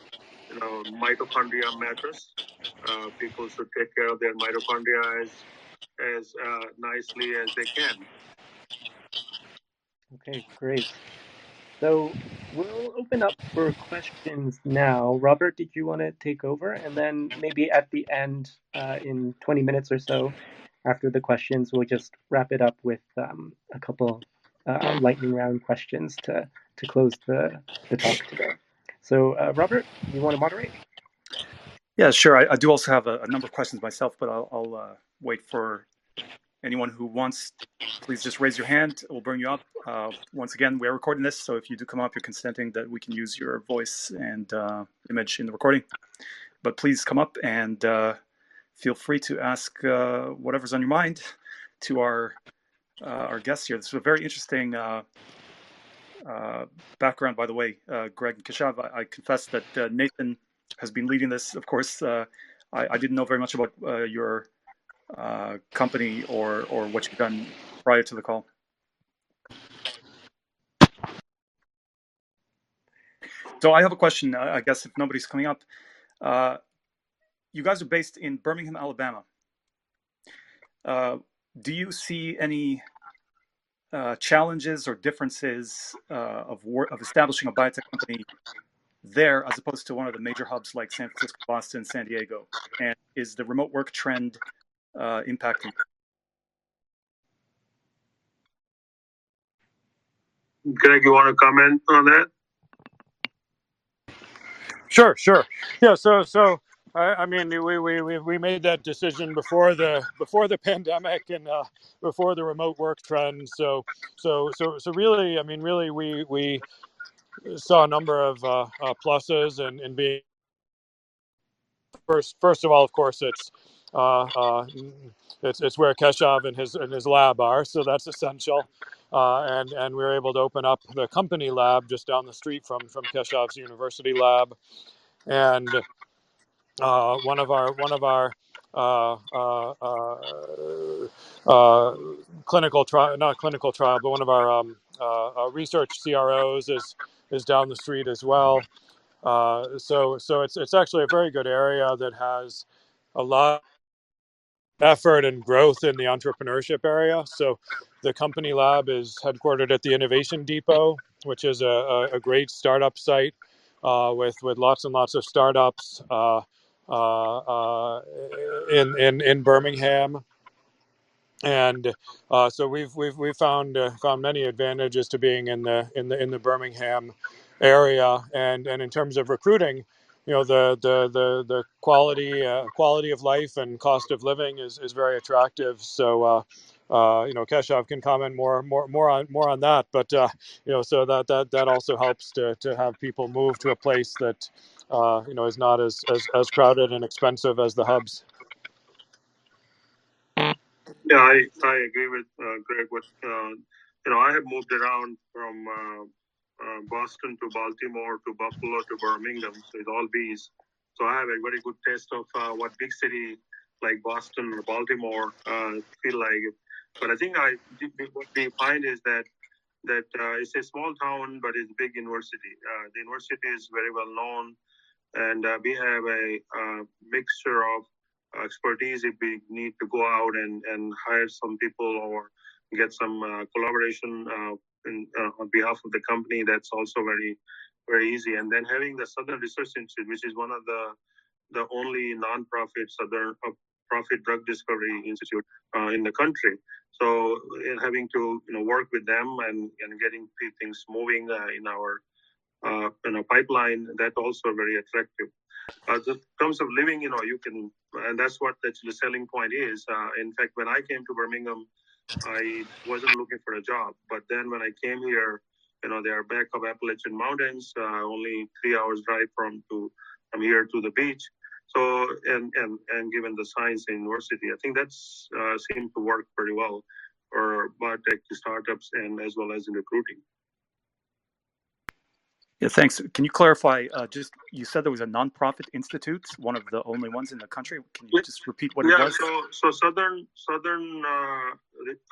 you know, mitochondria matters. Uh, people should take care of their mitochondria as as uh, nicely as they can. Okay, great. So we'll open up for questions now. Robert, did you want to take over? And then maybe at the end, uh, in 20 minutes or so, after the questions, we'll just wrap it up with um, a couple uh, lightning round questions to, to close the, the talk today. So, uh, Robert, you want to moderate? Yeah, sure. I, I do also have a, a, number of questions myself, but I'll, I'll uh, wait for anyone who wants. Please just raise your hand. We'll bring you up. Uh, once again, we're recording this, so if you do come up, you're consenting that we can use your voice and uh, image in the recording. But please come up and uh, feel free to ask uh, whatever's on your mind to our our guests here. This is a very interesting uh, background, by the way, uh, Greg and Keshav, I, I confess that uh, Nathan has been leading this. Of course, uh, I, I, didn't know very much about uh, your company or or what you've done prior to the call. So I have a question. I guess if nobody's coming up, you guys are based in Birmingham, Alabama. do you see any uh, challenges or differences uh, of wor- of establishing a biotech company there as opposed to one of the major hubs like San Francisco, Boston, San Diego? And is the remote work trend uh, impacting? Greg, you want to comment on that? Sure, sure. Yeah, so so I, I mean, we, we, we made that decision before the before the pandemic and uh, before the remote work trend. So so so so really, I mean, really, we we saw a number of uh, uh, pluses and being first first of all, of course, it's uh, uh, it's, it's where Keshav and his and his lab are, so that's essential. Uh, and and we were able to open up the company lab just down the street from from Keshav's university lab, and uh, one of our one of our uh, uh, uh, clinical trial, not clinical trial, but one of our um, research CROs is is down the street as well. so so it's it's actually a very good area that has a lot effort and growth in the entrepreneurship area. So the company lab is headquartered at the Innovation Depot, which is a, a, great startup site uh, with with lots and lots of startups. Uh, uh, uh, in, in in Birmingham, and uh, so we've we've we found found many advantages to being in the in the in the Birmingham area, and and in terms of recruiting, you know the the the, the quality uh, quality of life and cost of living is, is very attractive. So uh, uh, you know Keshav can comment more more more on more on that. But you know so that that that also helps to to have people move to a place that uh, you know, is not as, as, as crowded and expensive as the hubs. Yeah, I, I agree with uh, Greg. With uh, you know, I have moved around from uh, uh, Boston to Baltimore to Buffalo to Birmingham with all these, so I have a very good taste of uh, what big city like Boston or Baltimore feel like. But I think I what we find is that that it's a small town, but it's a big university. the university is very well known and uh, we have a uh, mixture of expertise if we need to go out and, and hire some people or get some uh, collaboration uh, in, uh, on behalf of the company. That's also very very easy. And then having the Southern Research Institute, which is one of the the only non-profit Southern uh, profit drug discovery institute uh, in the country. So having to you know work with them and, and getting things moving uh, in our uh, you know pipeline that also very attractive. Uh, terms of living, you know, you can, and that's what the selling point is. Uh, in fact, when I came to Birmingham, I wasn't looking for a job, but then when I came here, you know, they are back of Appalachian Mountains, uh, only three hours drive from to from here to the beach. So, and and and given the science university, I think that's uh, seemed to work pretty well for biotech startups and as well as in recruiting. Yeah, thanks. Can you clarify? Uh, just you said there was a nonprofit institute, one of the only ones in the country. Can you just repeat what yeah, it was? Yeah, so so Southern Southern uh,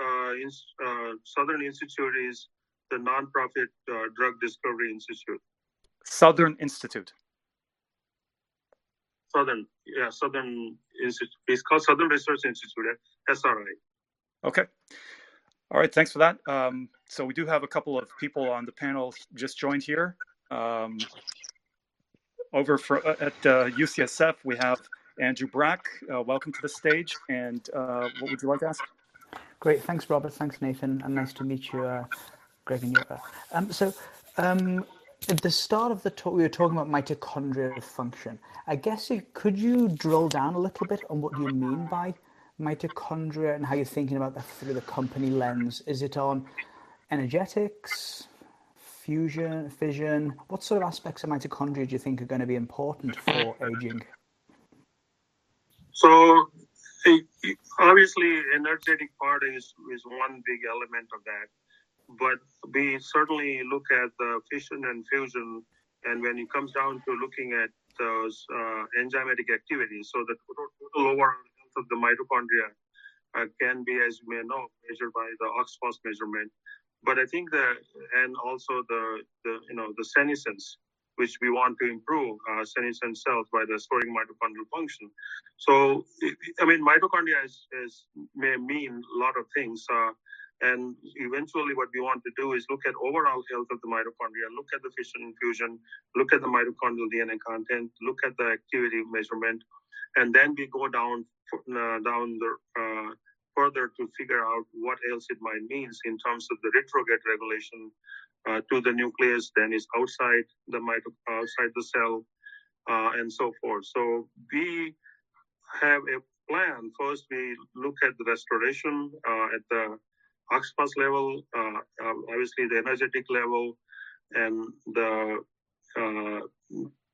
uh, uh, Southern Institute is the nonprofit uh, drug discovery institute. Southern Institute. Southern, yeah, Southern Institute. It's called Southern Research Institute, SRI. Okay. All right. Thanks for that. Um, so we do have a couple of people on the panel just joined here. Um, over for, uh, at uh, UCSF, we have Andrew Brack. Uh, welcome to the stage. And uh, what would you like to ask? Great. Thanks, Robert. Thanks, Nathan. And nice to meet you, uh, Greg and Yura. Um, so, um, at the start of the talk, we were talking about mitochondrial function. I guess could you drill down a little bit on what you mean by mitochondria and how you're thinking about that through the company lens? Is it on energetics, fusion, fission? What sort of aspects of mitochondria do you think are going to be important for aging? So, obviously, energetic part is, is one big element of that. But we certainly look at the fission and fusion, and when it comes down to looking at those uh, enzymatic activities, so the total overall health of the mitochondria uh, can be, as you may know, measured by the OXPHOS measurement but I think that, and also the, the you know, the senescence, which we want to improve uh, senescent cells by restoring mitochondrial function. So, I mean, mitochondria is, is may mean a lot of things. Uh, and eventually, what we want to do is look at overall health of the mitochondria, look at the fission and fusion, look at the mitochondrial DNA content, look at the activity measurement, and then we go down uh, down the uh, further to figure out what else it might mean in terms of the retrograde regulation uh, to the nucleus, then is outside the mito- outside the cell, uh, and so forth. So we have a plan. First, we look at the restoration uh, at the OXPHOS level, uh, um, obviously the energetic level, and the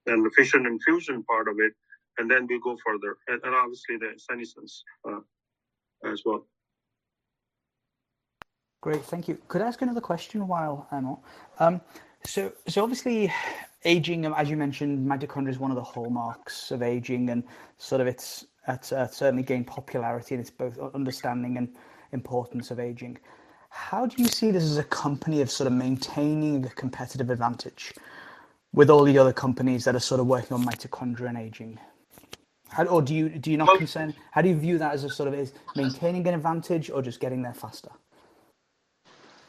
and the fission and fusion part of it, and then we go further, and, and obviously the senescence. Uh, as well. Great, thank you. Could I ask another question while I'm on? Um, so, so obviously, aging, as you mentioned, mitochondria is one of the hallmarks of aging, and sort of it's, it's uh, certainly gained popularity in its both understanding and importance of aging. How do you see this as a company of sort of maintaining a competitive advantage with all the other companies that are sort of working on mitochondria and aging? How, or do you do you not well, concern? How do you view that as a sort of is maintaining an advantage or just getting there faster?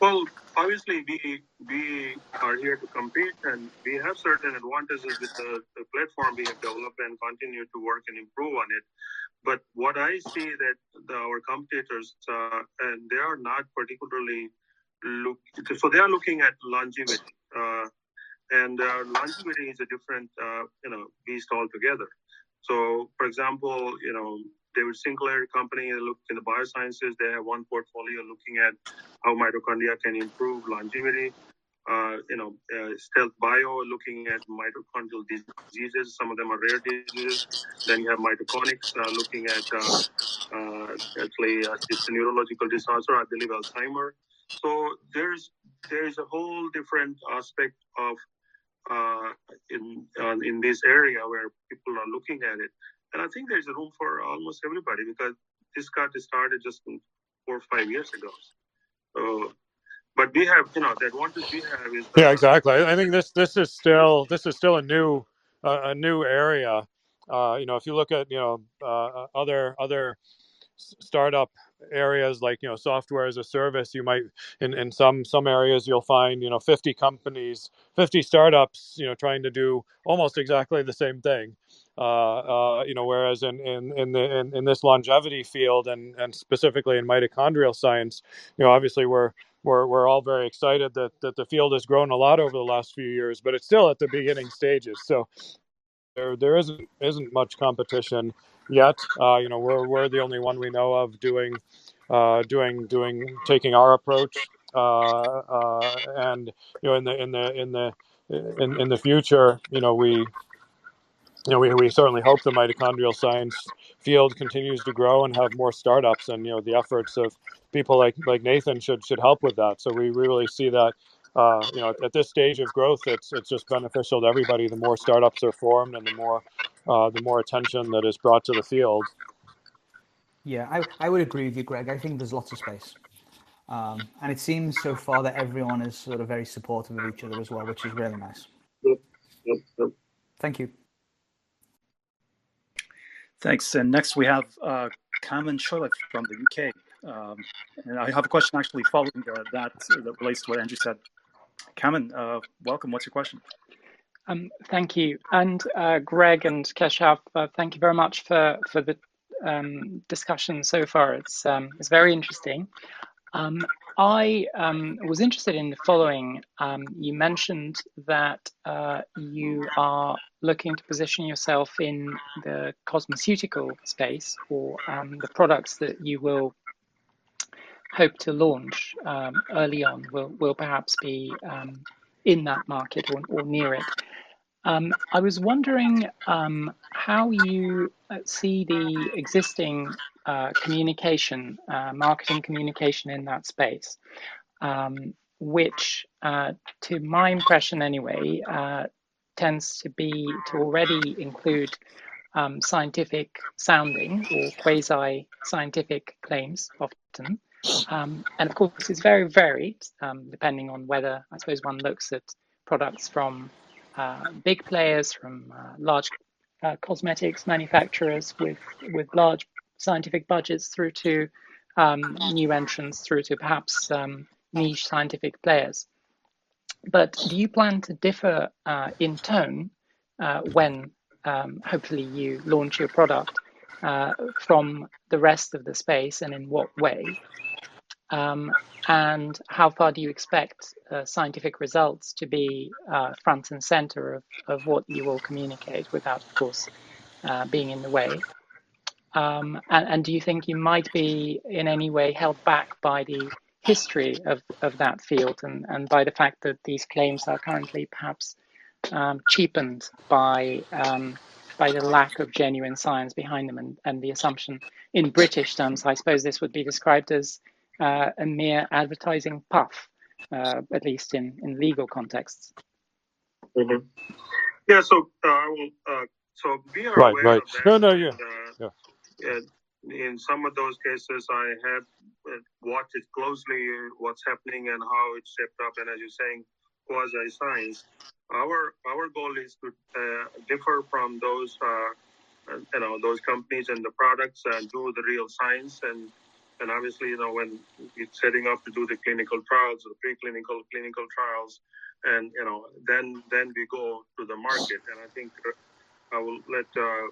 Well, obviously we we are here to compete, and we have certain advantages with the, the platform we have developed and continue to work and improve on it. But what I see that the, our competitors uh, and they are not particularly look so they are looking at longevity. Uh, and uh, longevity is a different, uh, you know, beast altogether. So, for example, you know, David Sinclair company look in the biosciences. They have one portfolio looking at how mitochondria can improve longevity. Uh, you know, uh, Stealth Bio looking at mitochondrial diseases. Some of them are rare diseases. Then you have Mitochondrionics uh, looking at uh, uh, actually uh, it's a neurological disorder, I believe Alzheimer. So there's there's a whole different aspect of uh, in uh, in this area where people are looking at it. And I think there's a room for almost everybody because this got started just four or five years ago. So, but we have, you know, the advantage we have is yeah, exactly. I think this this is still this is still a new a, a new area. Uh, you know, if you look at you know uh, other other startup areas like you know software as a service you might in, in some some areas you'll find you know 50 companies 50 startups you know trying to do almost exactly the same thing uh, uh, you know whereas in in in, the, in, in this longevity field and and specifically in mitochondrial science you know obviously we're we're, we're all very excited that, that the field has grown a lot over the last few years, but it's still at the beginning stages. So there, there isn't isn't much competition yet. Uh, you know, we're, we're the only one we know of doing uh, doing doing taking our approach. Uh, uh and you know, in the in the in the in, in the future, you know, we you know, we, we certainly hope the mitochondrial science field continues to grow and have more startups and you know the efforts of people like like Nathan should should help with that. So we really see that uh, you know at this stage of growth, it's it's just beneficial to everybody. The more startups are formed and the more uh, the more attention that is brought to the field. Yeah, I, I would agree with you, Greg. I think there's lots of space. Um, and it seems so far that everyone is sort of very supportive of each other as well, which is really nice. Yep, yep, yep. Thank you. Thanks. And next we have uh, Kamen Cholik from the UK. Um, and I have a question actually following uh, that that relates to what Andrew said. Kamen, uh, welcome. What's your question? Um, thank you. And uh, Greg and Keshav, uh, thank you very much for, for the um, discussion so far. It's, um, it's very interesting. Um, I um, was interested in the following. Um, you mentioned that uh, you are looking to position yourself in the cosmeceutical space or the products that you will hope to launch um, early on will, will perhaps be um, in that market or, or near it. Um, I was wondering how you uh, see the existing uh, communication, uh, marketing communication in that space, um, which, uh, to my impression anyway, uh, tends to be to already include um, scientific sounding or quasi scientific claims often. Um, and of course, it's very varied um, depending on whether, I suppose, one looks at products from uh, big players, from large cosmetics manufacturers with, with large scientific budgets through to um, new entrants, through to perhaps um, niche scientific players. But do you plan to differ uh, in tone uh, when um, hopefully you launch your product uh, from the rest of the space and in what way? Um, and how far do you expect uh, scientific results to be uh, front and center of, of what you will communicate without, of course, uh, being in the way? Um, and, and, do you think you might be in any way held back by the history of, of that field and, and by the fact that these claims are currently perhaps um, cheapened by um, by the lack of genuine science behind them and, and the assumption in British terms, I suppose this would be described as uh, a mere advertising puff, uh, at least in, in legal contexts. Mm-hmm. Yeah, so uh, uh so we are right, aware right. of that. No, no, yeah. And, uh, yeah. in some of those cases, I have uh, watched it closely, what's happening and how it's shaped up. And as you're saying, quasi science. Our our goal is to uh, differ from those uh, you know those companies and the products and do the real science and and obviously you know when it's setting up to do the clinical trials the preclinical clinical trials and you know then then we go to the market and I think I will let uh,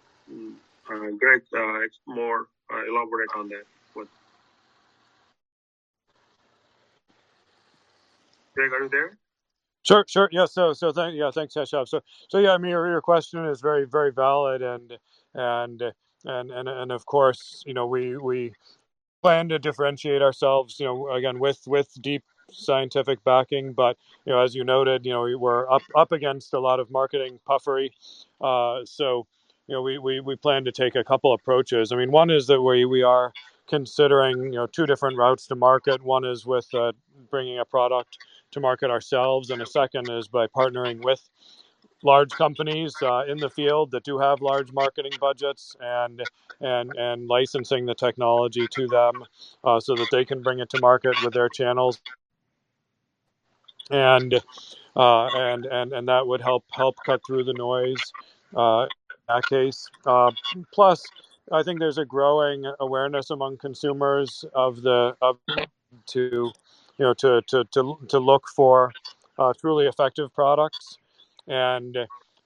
uh, Greg uh, more uh, elaborate on that. What? Greg, are you there? Sure, sure. Yeah. So, so thank, yeah, thanks, Keshav. So, so yeah, I mean, your, your question is very, very valid, and and and and and of course, you know, we we plan to differentiate ourselves, you know, again with with deep scientific backing, but you know, as you noted, you know, we're up up against a lot of marketing puffery. Uh, so, you know, we, we we plan to take a couple approaches. I mean, one is that we we are considering you know two different routes to market. One is with uh, bringing a product to market ourselves, and a second is by partnering with large companies uh, in the field that do have large marketing budgets and and and licensing the technology to them uh, so that they can bring it to market with their channels and uh, and and and that would help help cut through the noise uh, in that case. Uh, plus, I think there's a growing awareness among consumers of the of to you know to to to, to look for uh, truly effective products and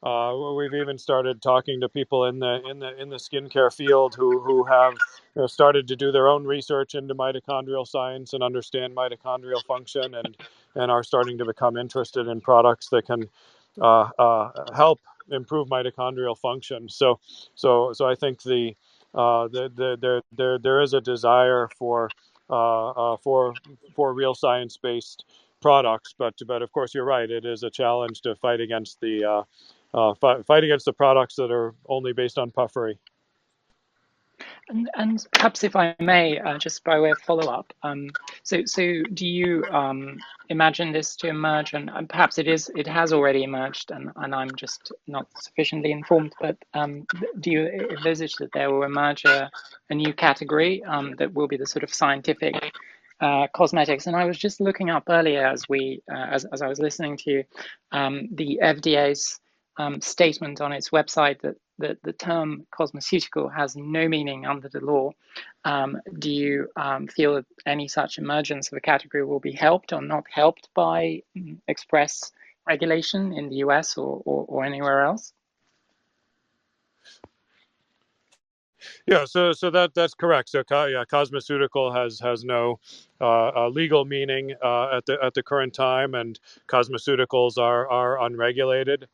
uh, we've even started talking to people in the in the in the skincare field who who have you know, started to do their own research into mitochondrial science and understand mitochondrial function and and are starting to become interested in products that can uh, uh, help improve mitochondrial function. So so so I think the uh, the, the, there, there, there is a desire for uh, uh, for for real science based products, but but of course you're right. It is a challenge to fight against the uh, uh, fight, fight against the products that are only based on puffery. And, and perhaps, if I may, uh, just by way of follow up, um, so so do you um, imagine this to emerge? And, perhaps it is, it has already emerged, and, and I'm just not sufficiently informed. But um, do you envisage that there will emerge a, a new category um, that will be the sort of scientific uh, cosmetics? And I was just looking up earlier as we, uh, as as I was listening to you, um, the FDA's um, statement on its website that, that the term cosmeceutical has no meaning under the law. Um, do you um, feel that any such emergence of a category will be helped or not helped by mm, express regulation in the US or, or, or anywhere else? Yeah, so so that that's correct. So yeah, cosmeceutical has has no uh, uh, legal meaning uh, at the at the current time, and cosmeceuticals are are unregulated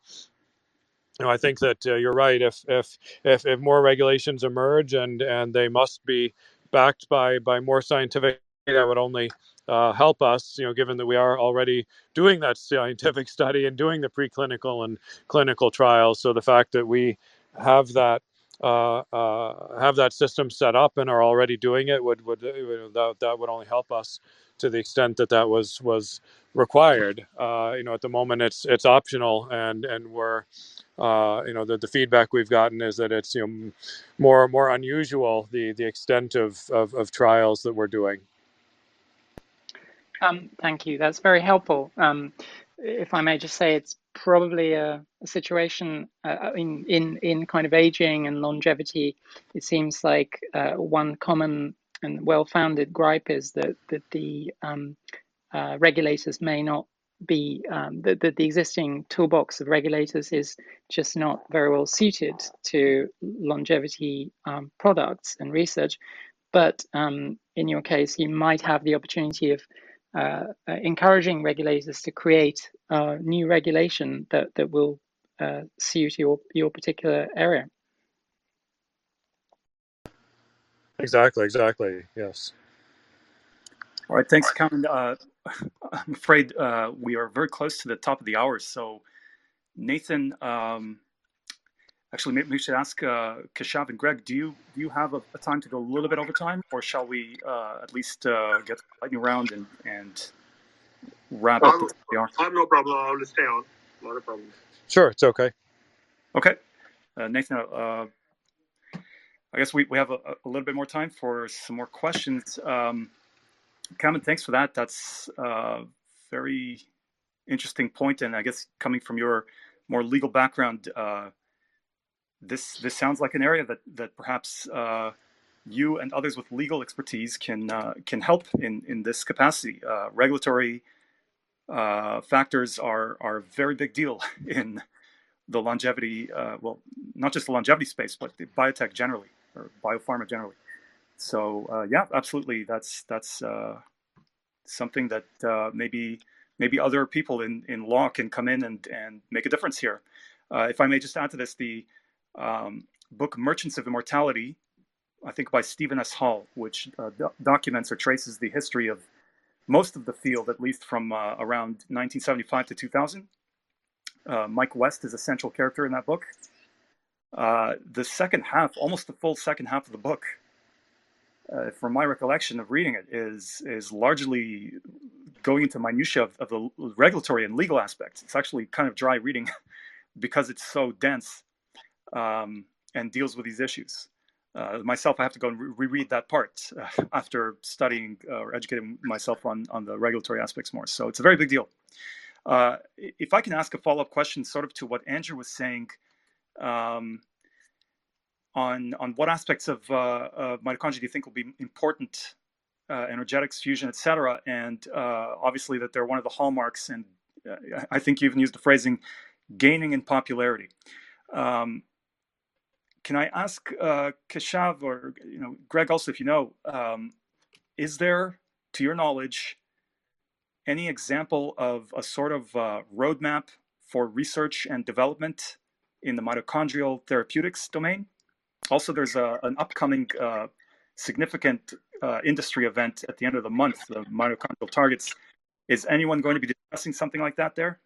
you know, I think that uh, you're right. If, if if if more regulations emerge and and they must be backed by by more scientific data, would only uh, help us. You know, given that we are already doing that scientific study and doing the preclinical and clinical trials. So the fact that we have that have that system set up and are already doing it would would that, that would only help us to the extent that that was was required. Uh, you know, at the moment it's it's optional, and and we're uh, you know the, the feedback we've gotten is that it's you know more more unusual the the extent of of, of trials that we're doing. Um, thank you. That's very helpful. Um, if I may just say, it's probably a, a situation uh, in in in kind of aging and longevity. It seems like uh, one common and well-founded gripe is that that the um, uh, regulators may not be um, that the, the existing toolbox of regulators is just not very well suited to longevity um, products and research. But um, in your case, you might have the opportunity of uh, uh, encouraging regulators to create uh, new regulation that, that will uh, suit your, your particular area. Exactly, exactly, yes. All right, thanks, Cameron. Uh, I'm afraid uh, we are very close to the top of the hour. So, Nathan, um, actually, maybe we should ask uh, Keshav and Greg. Do you do you have a, a, time to go a little bit over time, or shall we uh, at least uh, get the lightning round and and wrap up the hour? I have no problem. I'll stay on. Not a problem. Sure, it's okay. Okay, uh, Nathan. Uh, I guess we, we have a, a, little bit more time for some more questions. Um, Cameron, thanks for that. That's a very interesting point, and I guess coming from your more legal background, uh, this this sounds like an area that that perhaps uh, you and others with legal expertise can uh, can help in in this capacity. Uh, regulatory uh, factors are are a very big deal in the longevity, uh, well, not just the longevity space, but the biotech generally or biopharma generally. So uh, yeah, absolutely. That's that's something that maybe maybe other people in, in law can come in and, and make a difference here. If I may just add to this, the um, book Merchants of Immortality, I think by Stephen S. Hall, which uh, do- documents or traces the history of most of the field, at least from uh, around 1975 to 2000. Uh, Mike West is a central character in that book. the second half, almost the full second half of the book, uh, from my recollection of reading it, is is largely going into minutia of, of, the regulatory and legal aspects. It's actually kind of dry reading because it's so dense um, and deals with these issues. Uh, myself, I have to go and re- reread that part uh, after studying uh, or educating myself on on the regulatory aspects more. So it's a very big deal. Uh, if I can ask a follow up question, sort of to what Andrew was saying um, on on what aspects of, uh, mitochondria do you think will be important, uh, energetics, fusion, etc. And obviously that they're one of the hallmarks, and I think you even used the phrasing "gaining in popularity." Um, can I ask uh, Keshav or you know Greg also, if you know, um, is there, to your knowledge, any example of a sort of uh, roadmap for research and development in the mitochondrial therapeutics domain? Also, there's a, an upcoming uh, significant uh, industry event at the end of the month, the mitochondrial targets. Is anyone going to be discussing something like that there?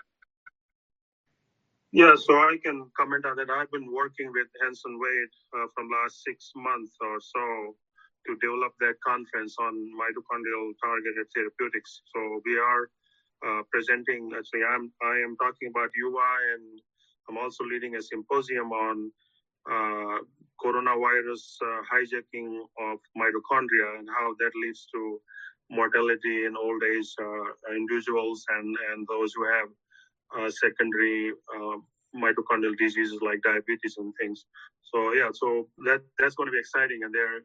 Yeah, so I can comment on that. I've been working with Hanson Wade uh, from last six months or so to develop that conference on mitochondrial targeted therapeutics. So we are uh, presenting. Actually, I'm I am talking about UI, and I'm also leading a symposium on uh, coronavirus uh, hijacking of mitochondria and how that leads to mortality in old age uh, individuals and, and those who have uh, secondary uh, mitochondrial diseases like diabetes and things. So yeah, so that that's going to be exciting, and there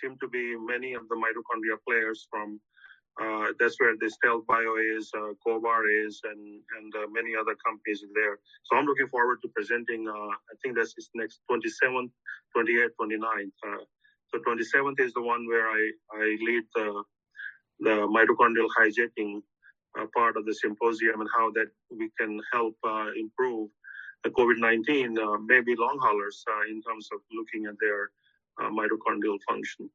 seem to be many of the mitochondria players from uh, that's where the Stealth Bio is, uh, Covar is, and and uh, many other companies there. So I'm looking forward to presenting. Uh, I think that's next 27th, 28th, 29th. Uh, so 27th is the one where I I lead the the mitochondrial hijacking part of the symposium and how that we can help improve the COVID-19, maybe long haulers in terms of looking at their mitochondrial function.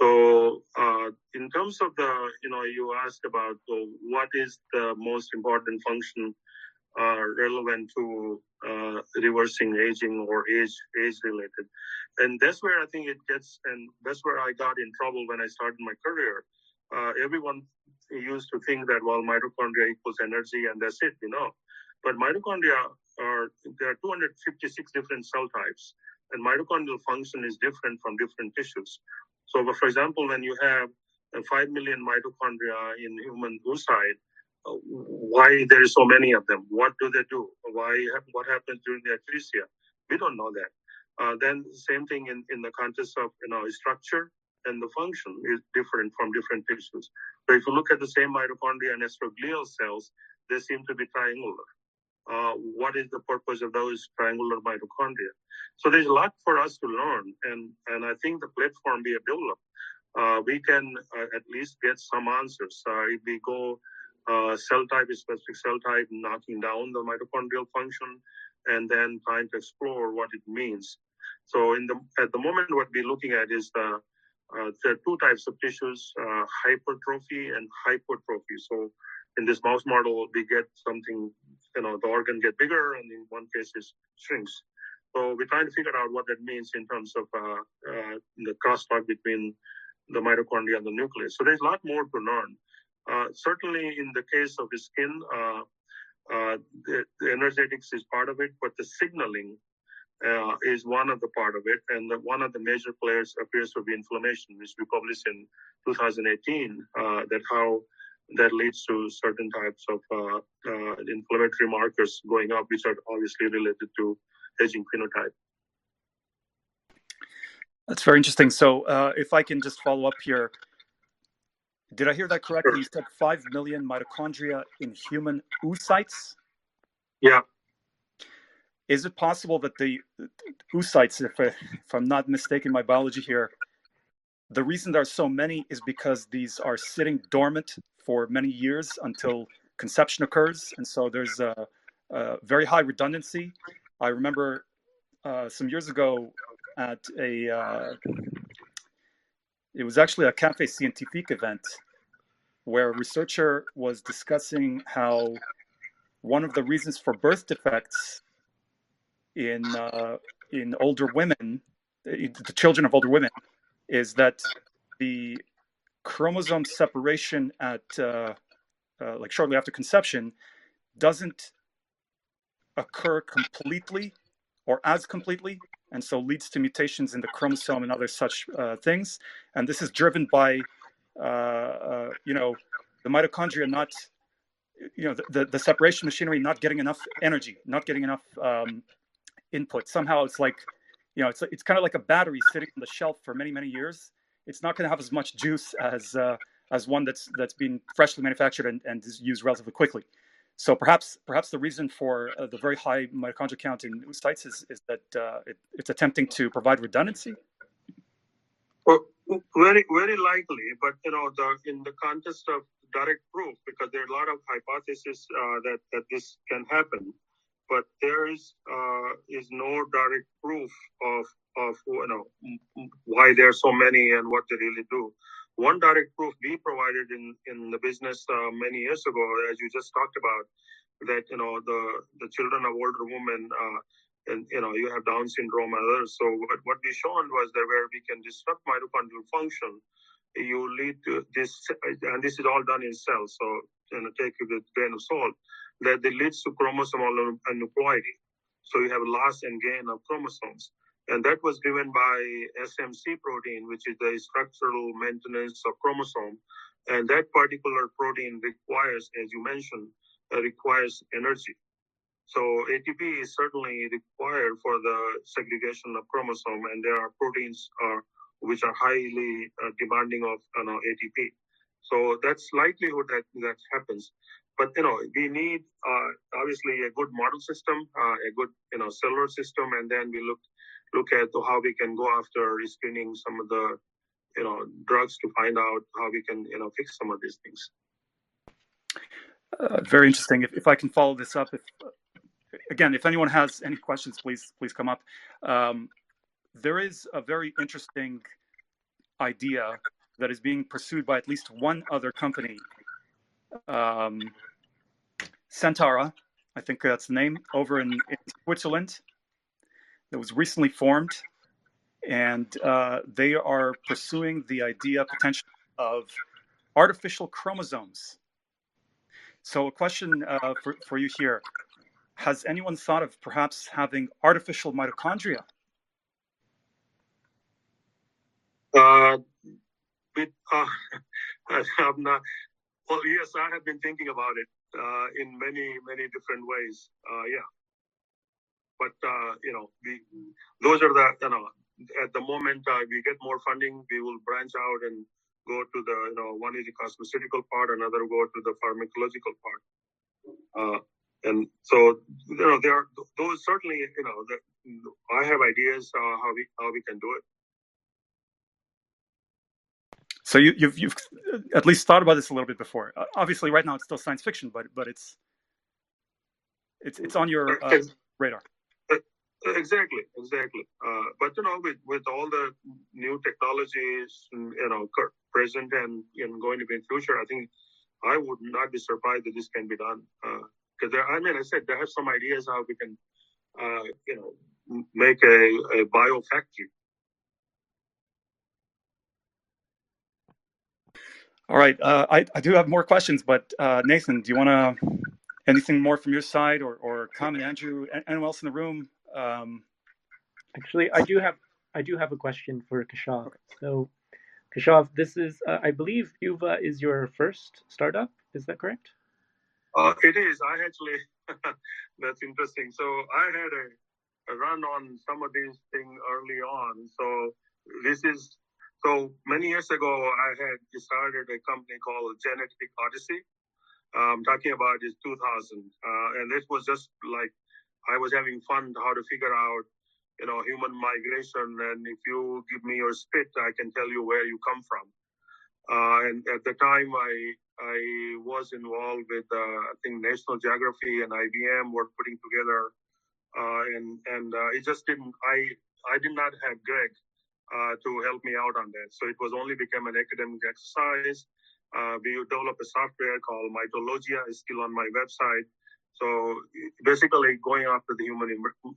So, uh, in terms of the, you know, you asked about uh, what is the most important function uh, relevant to uh, reversing aging or age age related, and that's where I think it gets, and that's where I got in trouble when I started my career. Uh, everyone used to think that well, mitochondria equals energy, and that's it, you know. But mitochondria are there are 256 different cell types, and mitochondrial function is different from different tissues. So, for example, when you have uh, 5 million mitochondria in human oocyte, uh, why there is so many of them? What do they do? Why? What happens during the atresia? We don't know that. Uh, then same thing in, in the context of you know structure and the function is different from different tissues. So if you look at the same mitochondria and astroglial cells, they seem to be triangular. Uh, what is the purpose of those triangular mitochondria? So there's a lot for us to learn, and and I think the platform we have developed, uh, we can uh, at least get some answers. If we go uh, cell type specific cell type, knocking down the mitochondrial function, and then trying to explore what it means. So in the at the moment, what we're looking at is the uh, there are two types of tissues: hypertrophy and hypertrophy. So in this mouse model, we get something, you know, the organ get bigger, and in one case it shrinks. So we're trying to figure out what that means in terms of uh, uh, the crosstalk between the mitochondria and the nucleus. So there's a lot more to learn. Uh, certainly, in the case of the skin, uh, uh, the, the, energetics is part of it, but the signaling uh, is one of the part of it. And the, one of the major players appears to be inflammation, which we published in 2018. that how that leads to certain types of uh, uh, inflammatory markers going up, which are obviously related to aging phenotype. That's very interesting. So, uh, if I can just follow up here, did I hear that correctly? Sure. You said 5 million mitochondria in human oocytes? Yeah. Is it possible that the oocytes, if, I, if I'm not mistaken my biology here, the reason there are so many is because these are sitting dormant for many years until conception occurs. And so there's a, a very high redundancy. I remember uh, some years ago at a, uh, it was actually a Cafe Scientifique event where a researcher was discussing how one of the reasons for birth defects in uh, in older women, the children of older women, is that the chromosome separation at uh, uh, like shortly after conception doesn't occur completely or as completely and so leads to mutations in the chromosome and other such uh, things. And this is driven by uh, uh, you know the mitochondria not you know the, the, the, separation machinery not getting enough energy not getting enough um, input. Somehow it's like, you know, it's it's kind of like a battery sitting on the shelf for many many years. It's not going to have as much juice as uh, as one that's that's been freshly manufactured and, and is used relatively quickly. So perhaps perhaps the reason for uh, the very high mitochondrial count in oocytes is, is that uh, it, it's attempting to provide redundancy. Well, very very likely, but you know, the in the context of direct proof, because there are a lot of hypotheses uh, that that this can happen, but there is uh, is no direct proof of of you know why there are so many and what they really do. One direct proof we provided in, in the business uh, many years ago, as you just talked about, that you know the the children of older women, uh, and you know you have Down syndrome and others. So what, what we shown was that where we can disrupt mitochondrial function, you lead to this, and this is all done in cells. So you know take with a grain of salt that it leads to chromosomal aneuploidy. So you have loss and gain of chromosomes. And that was driven by SMC protein, which is the structural maintenance of chromosome. And that particular protein requires, as you mentioned, uh, requires energy. So ATP is certainly required for the segregation of chromosome, and there are proteins uh, which are highly uh, demanding of you know, ATP. So that's likelihood that that happens. But you know, we need uh, obviously a good model system, uh, a good you know cellular system, and then we look look at how we can go after rescreening some of the you know drugs to find out how we can you know fix some of these things. Uh, very interesting. If, if i can follow this up if again if anyone has any questions please please come up. Um, there is a very interesting idea that is being pursued by at least one other company. Um, Centara i think that's the name over in, in switzerland that was recently formed, and uh, they are pursuing the idea potential of artificial chromosomes. So, a question uh, for, for you here Has anyone thought of perhaps having artificial mitochondria? Uh, but, uh, I'm not. Well, yes, I have been thinking about it uh, in many, many different ways. Uh, yeah. But uh, you know, we those are the you know at the moment uh, we get more funding, we will branch out and go to the you know one is the cosmeceutical part, another go to the pharmacological part. Uh, and so you know there are those certainly you know the, I have ideas uh, how we how we can do it. So you, you've you've at least thought about this a little bit before. Uh, obviously, right now it's still science fiction, but but it's it's it's on your uh, radar. Exactly, exactly. Uh, but you know, with with all the new technologies, you know, present and, and going to be in future, I think I would not be surprised that this can be done. Because uh, I mean, I said they have some ideas how we can, uh, you know, make a, a bio factory. All right, uh, I, I do have more questions, but uh, Nathan, do you want to anything more from your side, or or comment, Andrew, anyone else in the room? Um, Actually, I do have I do have a question for Keshav. Okay. So, Keshav, this is uh, I believe Yuva is your first startup. Is that correct? Uh, it is. I actually that's interesting. So I had a, a run on some of these things early on. So this is so many years ago. I had started a company called Genetic Odyssey. I'm um, talking about is 2000, uh, and this was just like I was having fun how to figure out, you know, human migration. And if you give me your spit, I can tell you where you come from. Uh, and at the time, I I was involved with uh, I think National Geography and IBM were putting together, uh, and and uh, it just didn't. I I did not have Greg uh, to help me out on that. So it was only become an academic exercise. Uh, we developed a software called Mitologia. It's still on my website so basically going after the human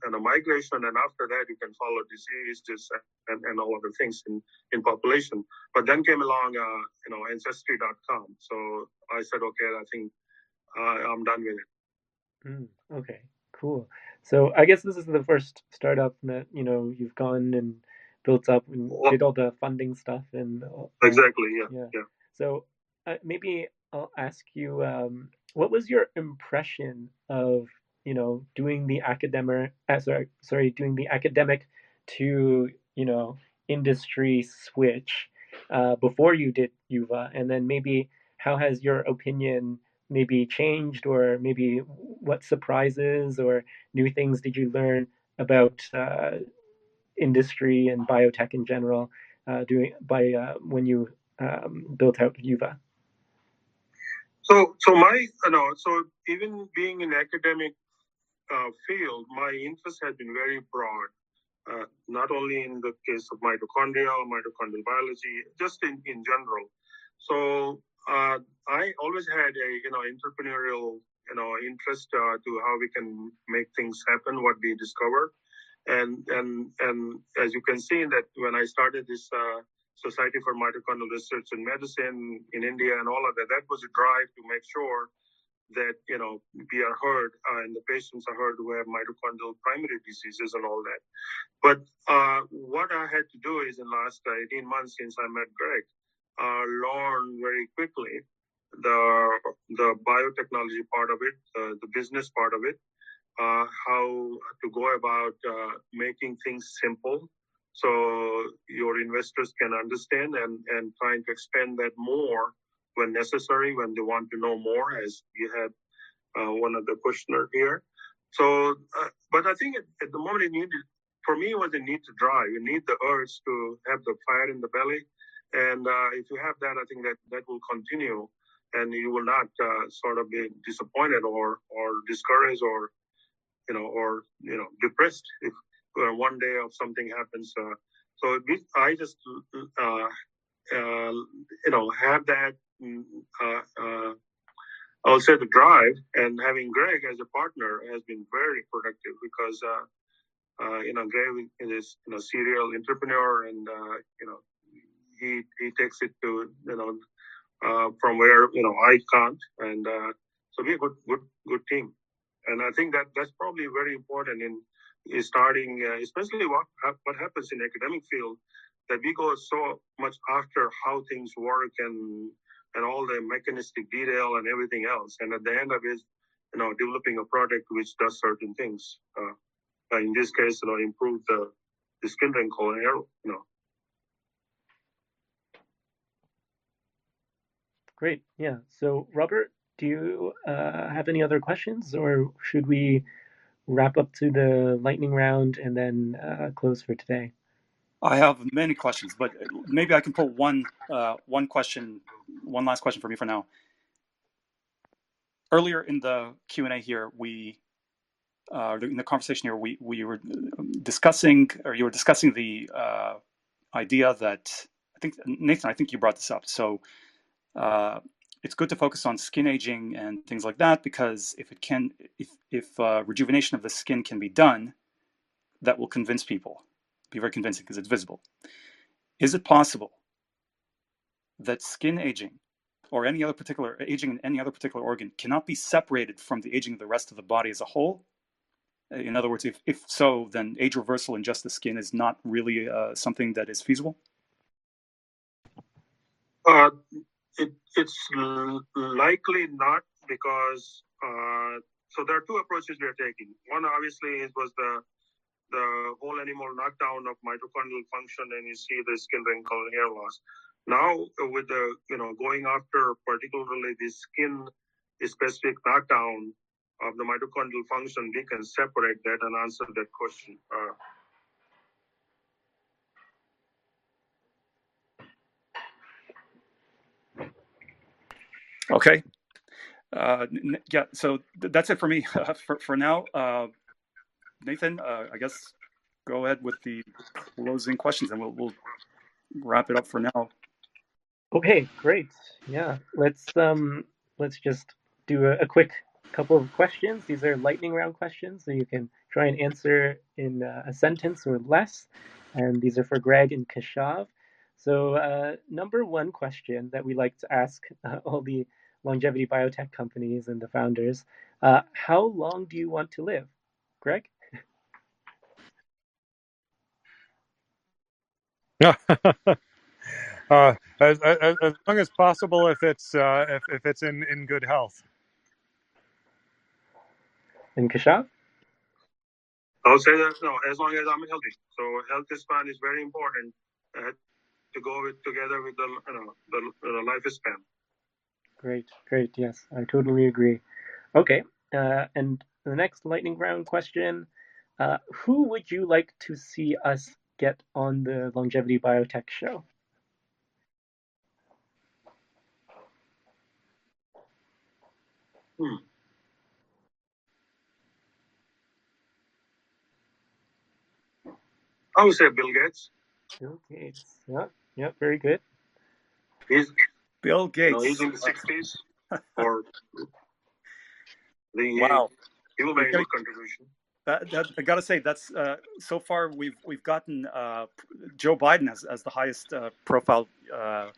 and a migration, and after that you can follow diseases and, and all other things in, in population. But then came along, uh, you know, ancestry.com. So I said, okay, I think uh, I'm done with it. Mm, okay, cool. So I guess this is the first startup that you know you've gone and built up and did all the funding stuff and exactly, yeah, yeah. yeah. So uh, maybe I'll ask you. Um, what was your impression of you know, doing the academic, uh, sorry, sorry, doing the academic to, you know, industry switch uh, before you did Yuva, and then maybe how has your opinion maybe changed, or maybe what surprises or new things did you learn about uh, industry and biotech in general uh, doing by uh, when you um, built out Yuva? So, so my, you know, so even being in academic uh, field, my interest has been very broad. Uh, not only in the case of mitochondria or mitochondrial biology, just in, in general. So uh, I always had a you know entrepreneurial you know interest uh, to how we can make things happen, what we discover, and and and as you can see that when I started this uh, Society for Mitochondrial Research in Medicine in India and all of that. That was a drive to make sure that you know we are heard uh, and the patients are heard who have mitochondrial primary diseases and all that. But uh, what I had to do is in the last 18 months since I met Greg, uh, learn very quickly the the biotechnology part of it, uh, the business part of it, uh, how to go about uh, making things simple so your investors can understand and, and trying to expand that more when necessary, when they want to know more, as you had uh, one of the questioner here. So, uh, but I think at, at, the moment it needed, for me, it was a need to drive. You need the urge to have the fire in the belly. And uh, if you have that, I think that that will continue and you will not uh, sort of be disappointed or, or discouraged or, you know, or, you know, depressed if uh, one day of something happens. Uh, so we, I just, uh, you know, have that. Mm, I'll say the drive and having Greg as a partner has been very productive because uh, you know Greg is you know serial entrepreneur and uh, you know he he takes it to you know uh, from where you know I can't and so we're a good good good team and I think that that's probably very important in is starting, uh, especially what what happens in academic field, that we go so much after how things work and and all the mechanistic detail and everything else, and at the end of it, you know, developing a product which does certain things. Uh, in this case, you know, improve the the skin wrinkle and hair, you know. Great. Yeah. So, Robert, do you uh, have any other questions, or should we wrap up to the lightning round and then uh, close for today? I have many questions, but maybe I can put one uh, one question, one last question for me for now. Earlier in the Q and A here, we uh, in the conversation here, we we were discussing, or you were discussing the uh, idea that I think Nathan, I think you brought this up. So uh, it's good to focus on skin aging and things like that because if it can, if if uh, rejuvenation of the skin can be done, that will convince people, be very convincing because it's visible. Is it possible that skin aging or any other particular aging in any other particular organ cannot be separated from the aging of the rest of the body as a whole? In other words, if, if so, then age reversal in just the skin is not really uh, something that is feasible? Uh, it, it's likely not because uh, so there are two approaches we are taking. One obviously was the the whole animal knockdown of mitochondrial function, and you see the skin wrinkle hair loss. Now with the you know going after particularly the skin specific knockdown of the mitochondrial function, we can separate that and answer that question. Uh, Okay. Uh, yeah, so th- that's it for me for, for now. Uh, Nathan, uh, I guess go ahead with the closing questions and we'll, we'll wrap it up for now. Okay, great. Yeah, let's um, let's just do a, a quick couple of questions. These are lightning round questions, so you can try and answer in uh, a sentence or less. And these are for Greg and Keshav. So, uh, number one question that we like to ask uh, all the longevity biotech companies and the founders uh, how long do you want to live? Greg? Uh, as, as, as, long as possible if it's uh, if, if it's in, in good health. And Keshav? I'll say that no, as long as I'm healthy. So health span is very important uh, to go with, together with the you know the, the lifespan. Great, great. Yes, I totally agree. Okay, uh, and the next lightning round question: uh, Who would you like to see us get on the Longevity Biotech show? Hmm. I would say Bill Gates. Bill Gates. Yeah, yeah, very good. He's Bill Gates. know, he's in the sixties or the Wow. he will make a Okay. contribution. That, that, I gotta say that's uh, so far we've we've gotten uh, Joe Biden as, as the highest uh, profile uh,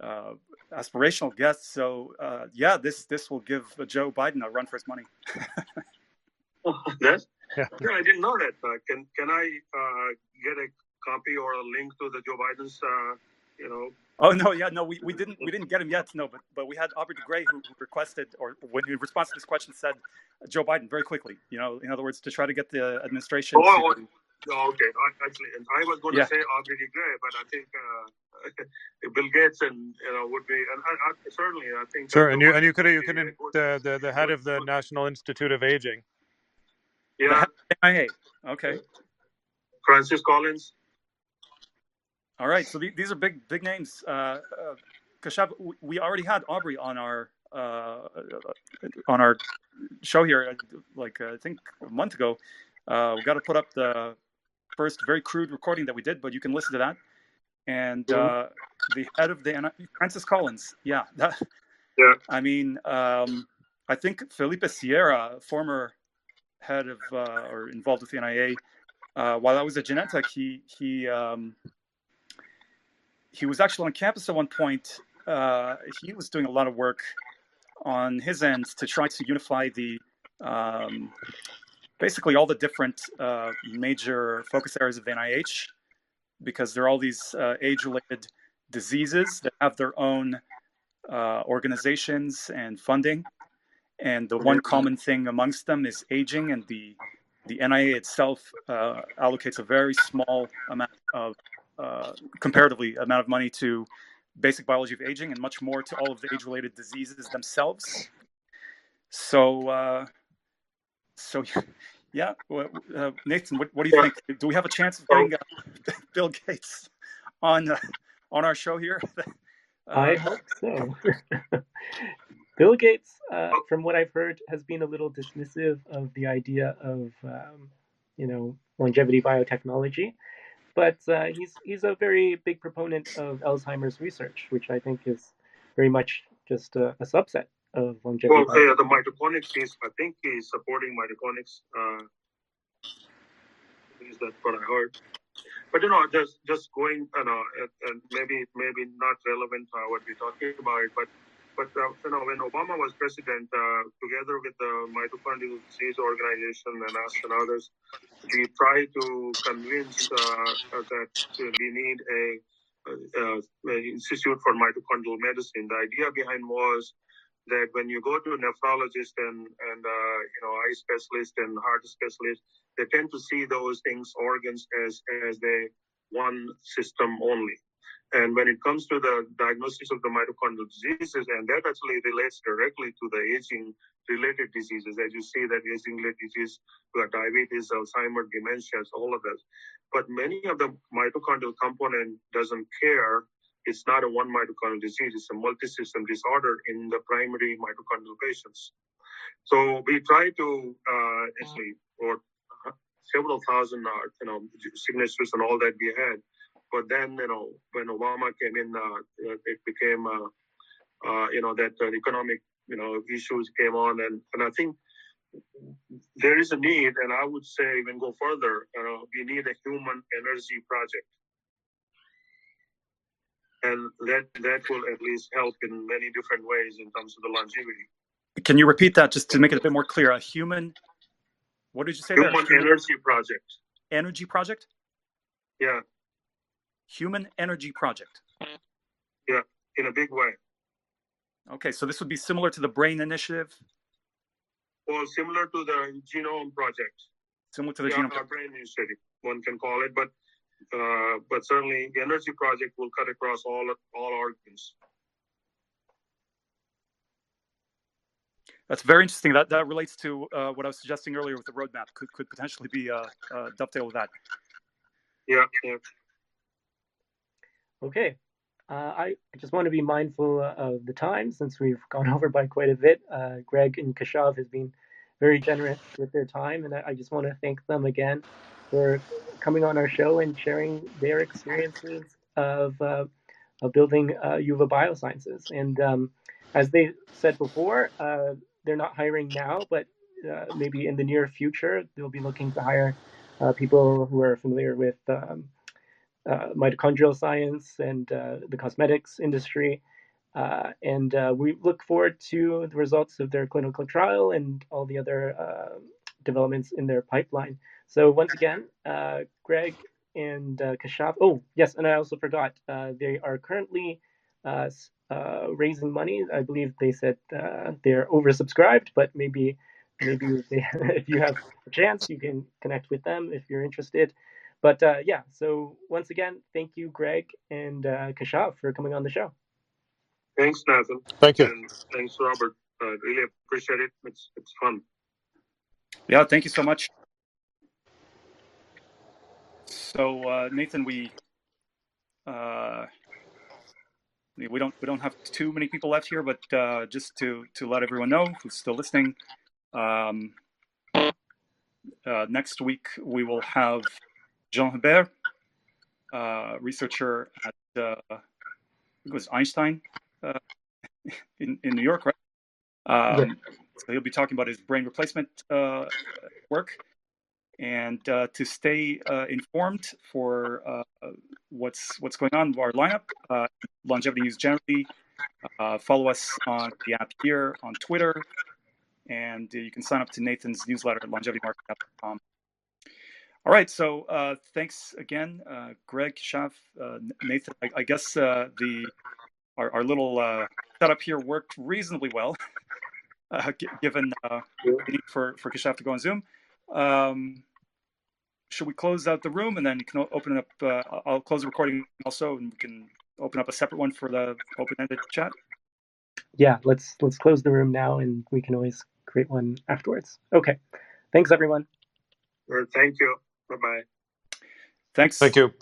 uh, aspirational guest. So uh, yeah, this this will give Joe Biden a run for his money. That's Yeah. yeah, I didn't know that. Uh, can can I uh, get a copy or a link to the Joe Biden's uh, you know Oh no, yeah, no, we, we didn't we didn't get him yet. No, but but we had Aubrey de Grey who, who requested or when in response to this question said Joe Biden very quickly. You know, in other words, to try to get the administration. Oh, to, oh, okay. I- Actually, I was going Yeah. to say Aubrey de Grey, but I think uh, Bill Gates and you know would be, and I, I, certainly I think. Sure, and you and you could you could a in- good- the, the the head of the National Institute of Aging. yeah, NIA. Okay. Francis Collins. All right, so the- these are big, big names. Uh, uh, Keshav, we- already had Aubrey on our uh, on our show here, uh, like uh, I think a month ago. Uh, we got to put up the first very crude recording that we did, but you can listen to that. And uh, the head of the Francis Collins, yeah, that, Yeah. I mean, um, I think Felipe Sierra, former head of uh, or involved with the NIA, uh, while I was at Genentech, he he um, he was actually on campus at one point. Uh, he was doing a lot of work on his end to try to unify the um, basically all the different uh, major focus areas of NIH because there are all these uh, age-related diseases that have their own uh, organizations and funding, and the one common thing amongst them is aging, and the the NIA itself uh, allocates a very small amount of uh, comparatively amount of money to basic biology of aging and much more to all of the age-related diseases themselves. So, uh, so yeah, uh, Nathan, what, what do you think? Do we have a chance of getting uh, Bill Gates on uh, on our show here? I Uh, hope so. Bill Gates, uh, from what I've heard, has been a little dismissive of the idea of, um, you know, longevity biotechnology, but uh, he's he's a very big proponent of Alzheimer's research, which I think is very much just a, a subset of longevity. Well, yeah, the mitochondrics is, I think he's supporting mitochondrics. Uh, is that what I heard? But you know, just just going, you know, and, and maybe maybe not relevant uh, what we're talking about, but but uh, you know, when Obama was president, uh, together with the Mitochondrial Disease Organization and us and others, we tried to convince uh, that we need a, institute for mitochondrial medicine. The idea behind was that when you go to a nephrologist and and uh, you know eye specialist and heart specialist, they tend to see those things organs as as they one system only. And when it comes to the diagnosis of the mitochondrial diseases, and that actually relates directly to the aging related diseases, as you see that aging related disease, diabetes, Alzheimer, dementia, all of that. But many of the mitochondrial component doesn't care it's not a one mitochondrial disease, it's a multi-system disorder in the primary mitochondrial patients. So we try to uh, actually, or several thousand, uh, you know, signatures and all that we had. But then, you know, when Obama came in, uh, it became, uh, uh, you know, that uh, economic, you know, issues came on, and and I think there is a need, and I would say even go further. You know, we need a human energy project and that that will at least help in many different ways in terms of the longevity. can you repeat that just to make it a bit more clear? A human, what did you say? Human Human energy project. energy project. Yeah, Human energy project. Yeah, in a big way. Okay, so this would be similar to the Brain Initiative. Well, similar to the genome project. Similar to the yeah, genome. Project. brain initiative, one can call it, but uh, but certainly the energy project will cut across all all organs. That's very interesting. That that relates to uh, what I was suggesting earlier with the roadmap. Could could potentially be uh, uh, dovetail with that. Yeah, yeah. Okay. Uh, I just want to be mindful of the time since we've gone over by quite a bit. Uh, Greg and Keshav has been very generous with their time, and I, I, just want to thank them again for coming on our show and sharing their experiences of uh, of building uh, Yuva Biosciences. And um, as they said before, uh, they're not hiring now, but uh, maybe in the near future they'll be looking to hire uh, people who are familiar with um, mitochondrial science and uh, the cosmetics industry. Uh, and uh, we look forward to the results of their clinical trial and all the other developments in their pipeline. So once again, Greg and Keshav. Oh yes, and I also forgot they are currently uh, raising money. I believe they said uh, they're oversubscribed, but maybe maybe if, if, you have a chance, you can connect with them if you're interested. But uh, yeah, so once again, thank you, Greg and uh, Keshav, for coming on the show. Thanks, Nathan. Thank you. And thanks, Robert. I really appreciate it. It's it's fun. Yeah, thank you so much. So uh, Nathan, we uh, we don't we don't have too many people left here, but uh, just to to let everyone know who's still listening, um, uh, next week we will have Jean Hebert, uh, researcher at uh, it was Einstein uh, in in New York, right? Um. So he'll be talking about his brain replacement uh, work and uh, to stay uh, informed for uh, what's what's going on with our lineup, uh, longevity news generally. Uh, follow us on the app here on Twitter, and you can sign up to Nathan's newsletter at longevitymarket.com. All right, so uh, thanks again, Greg, Shaf, Nathan. I, I guess the our, our little setup here worked reasonably well, given the need for for Keshav to go on Zoom. Um, should we close out the room and then you can open it up? Uh, I'll close the recording also, and we can open up a separate one for the open-ended chat. Yeah, let's let's close the room now, and we can always create one afterwards. Okay, thanks everyone. Thank you. Bye bye. Thanks. Thank you.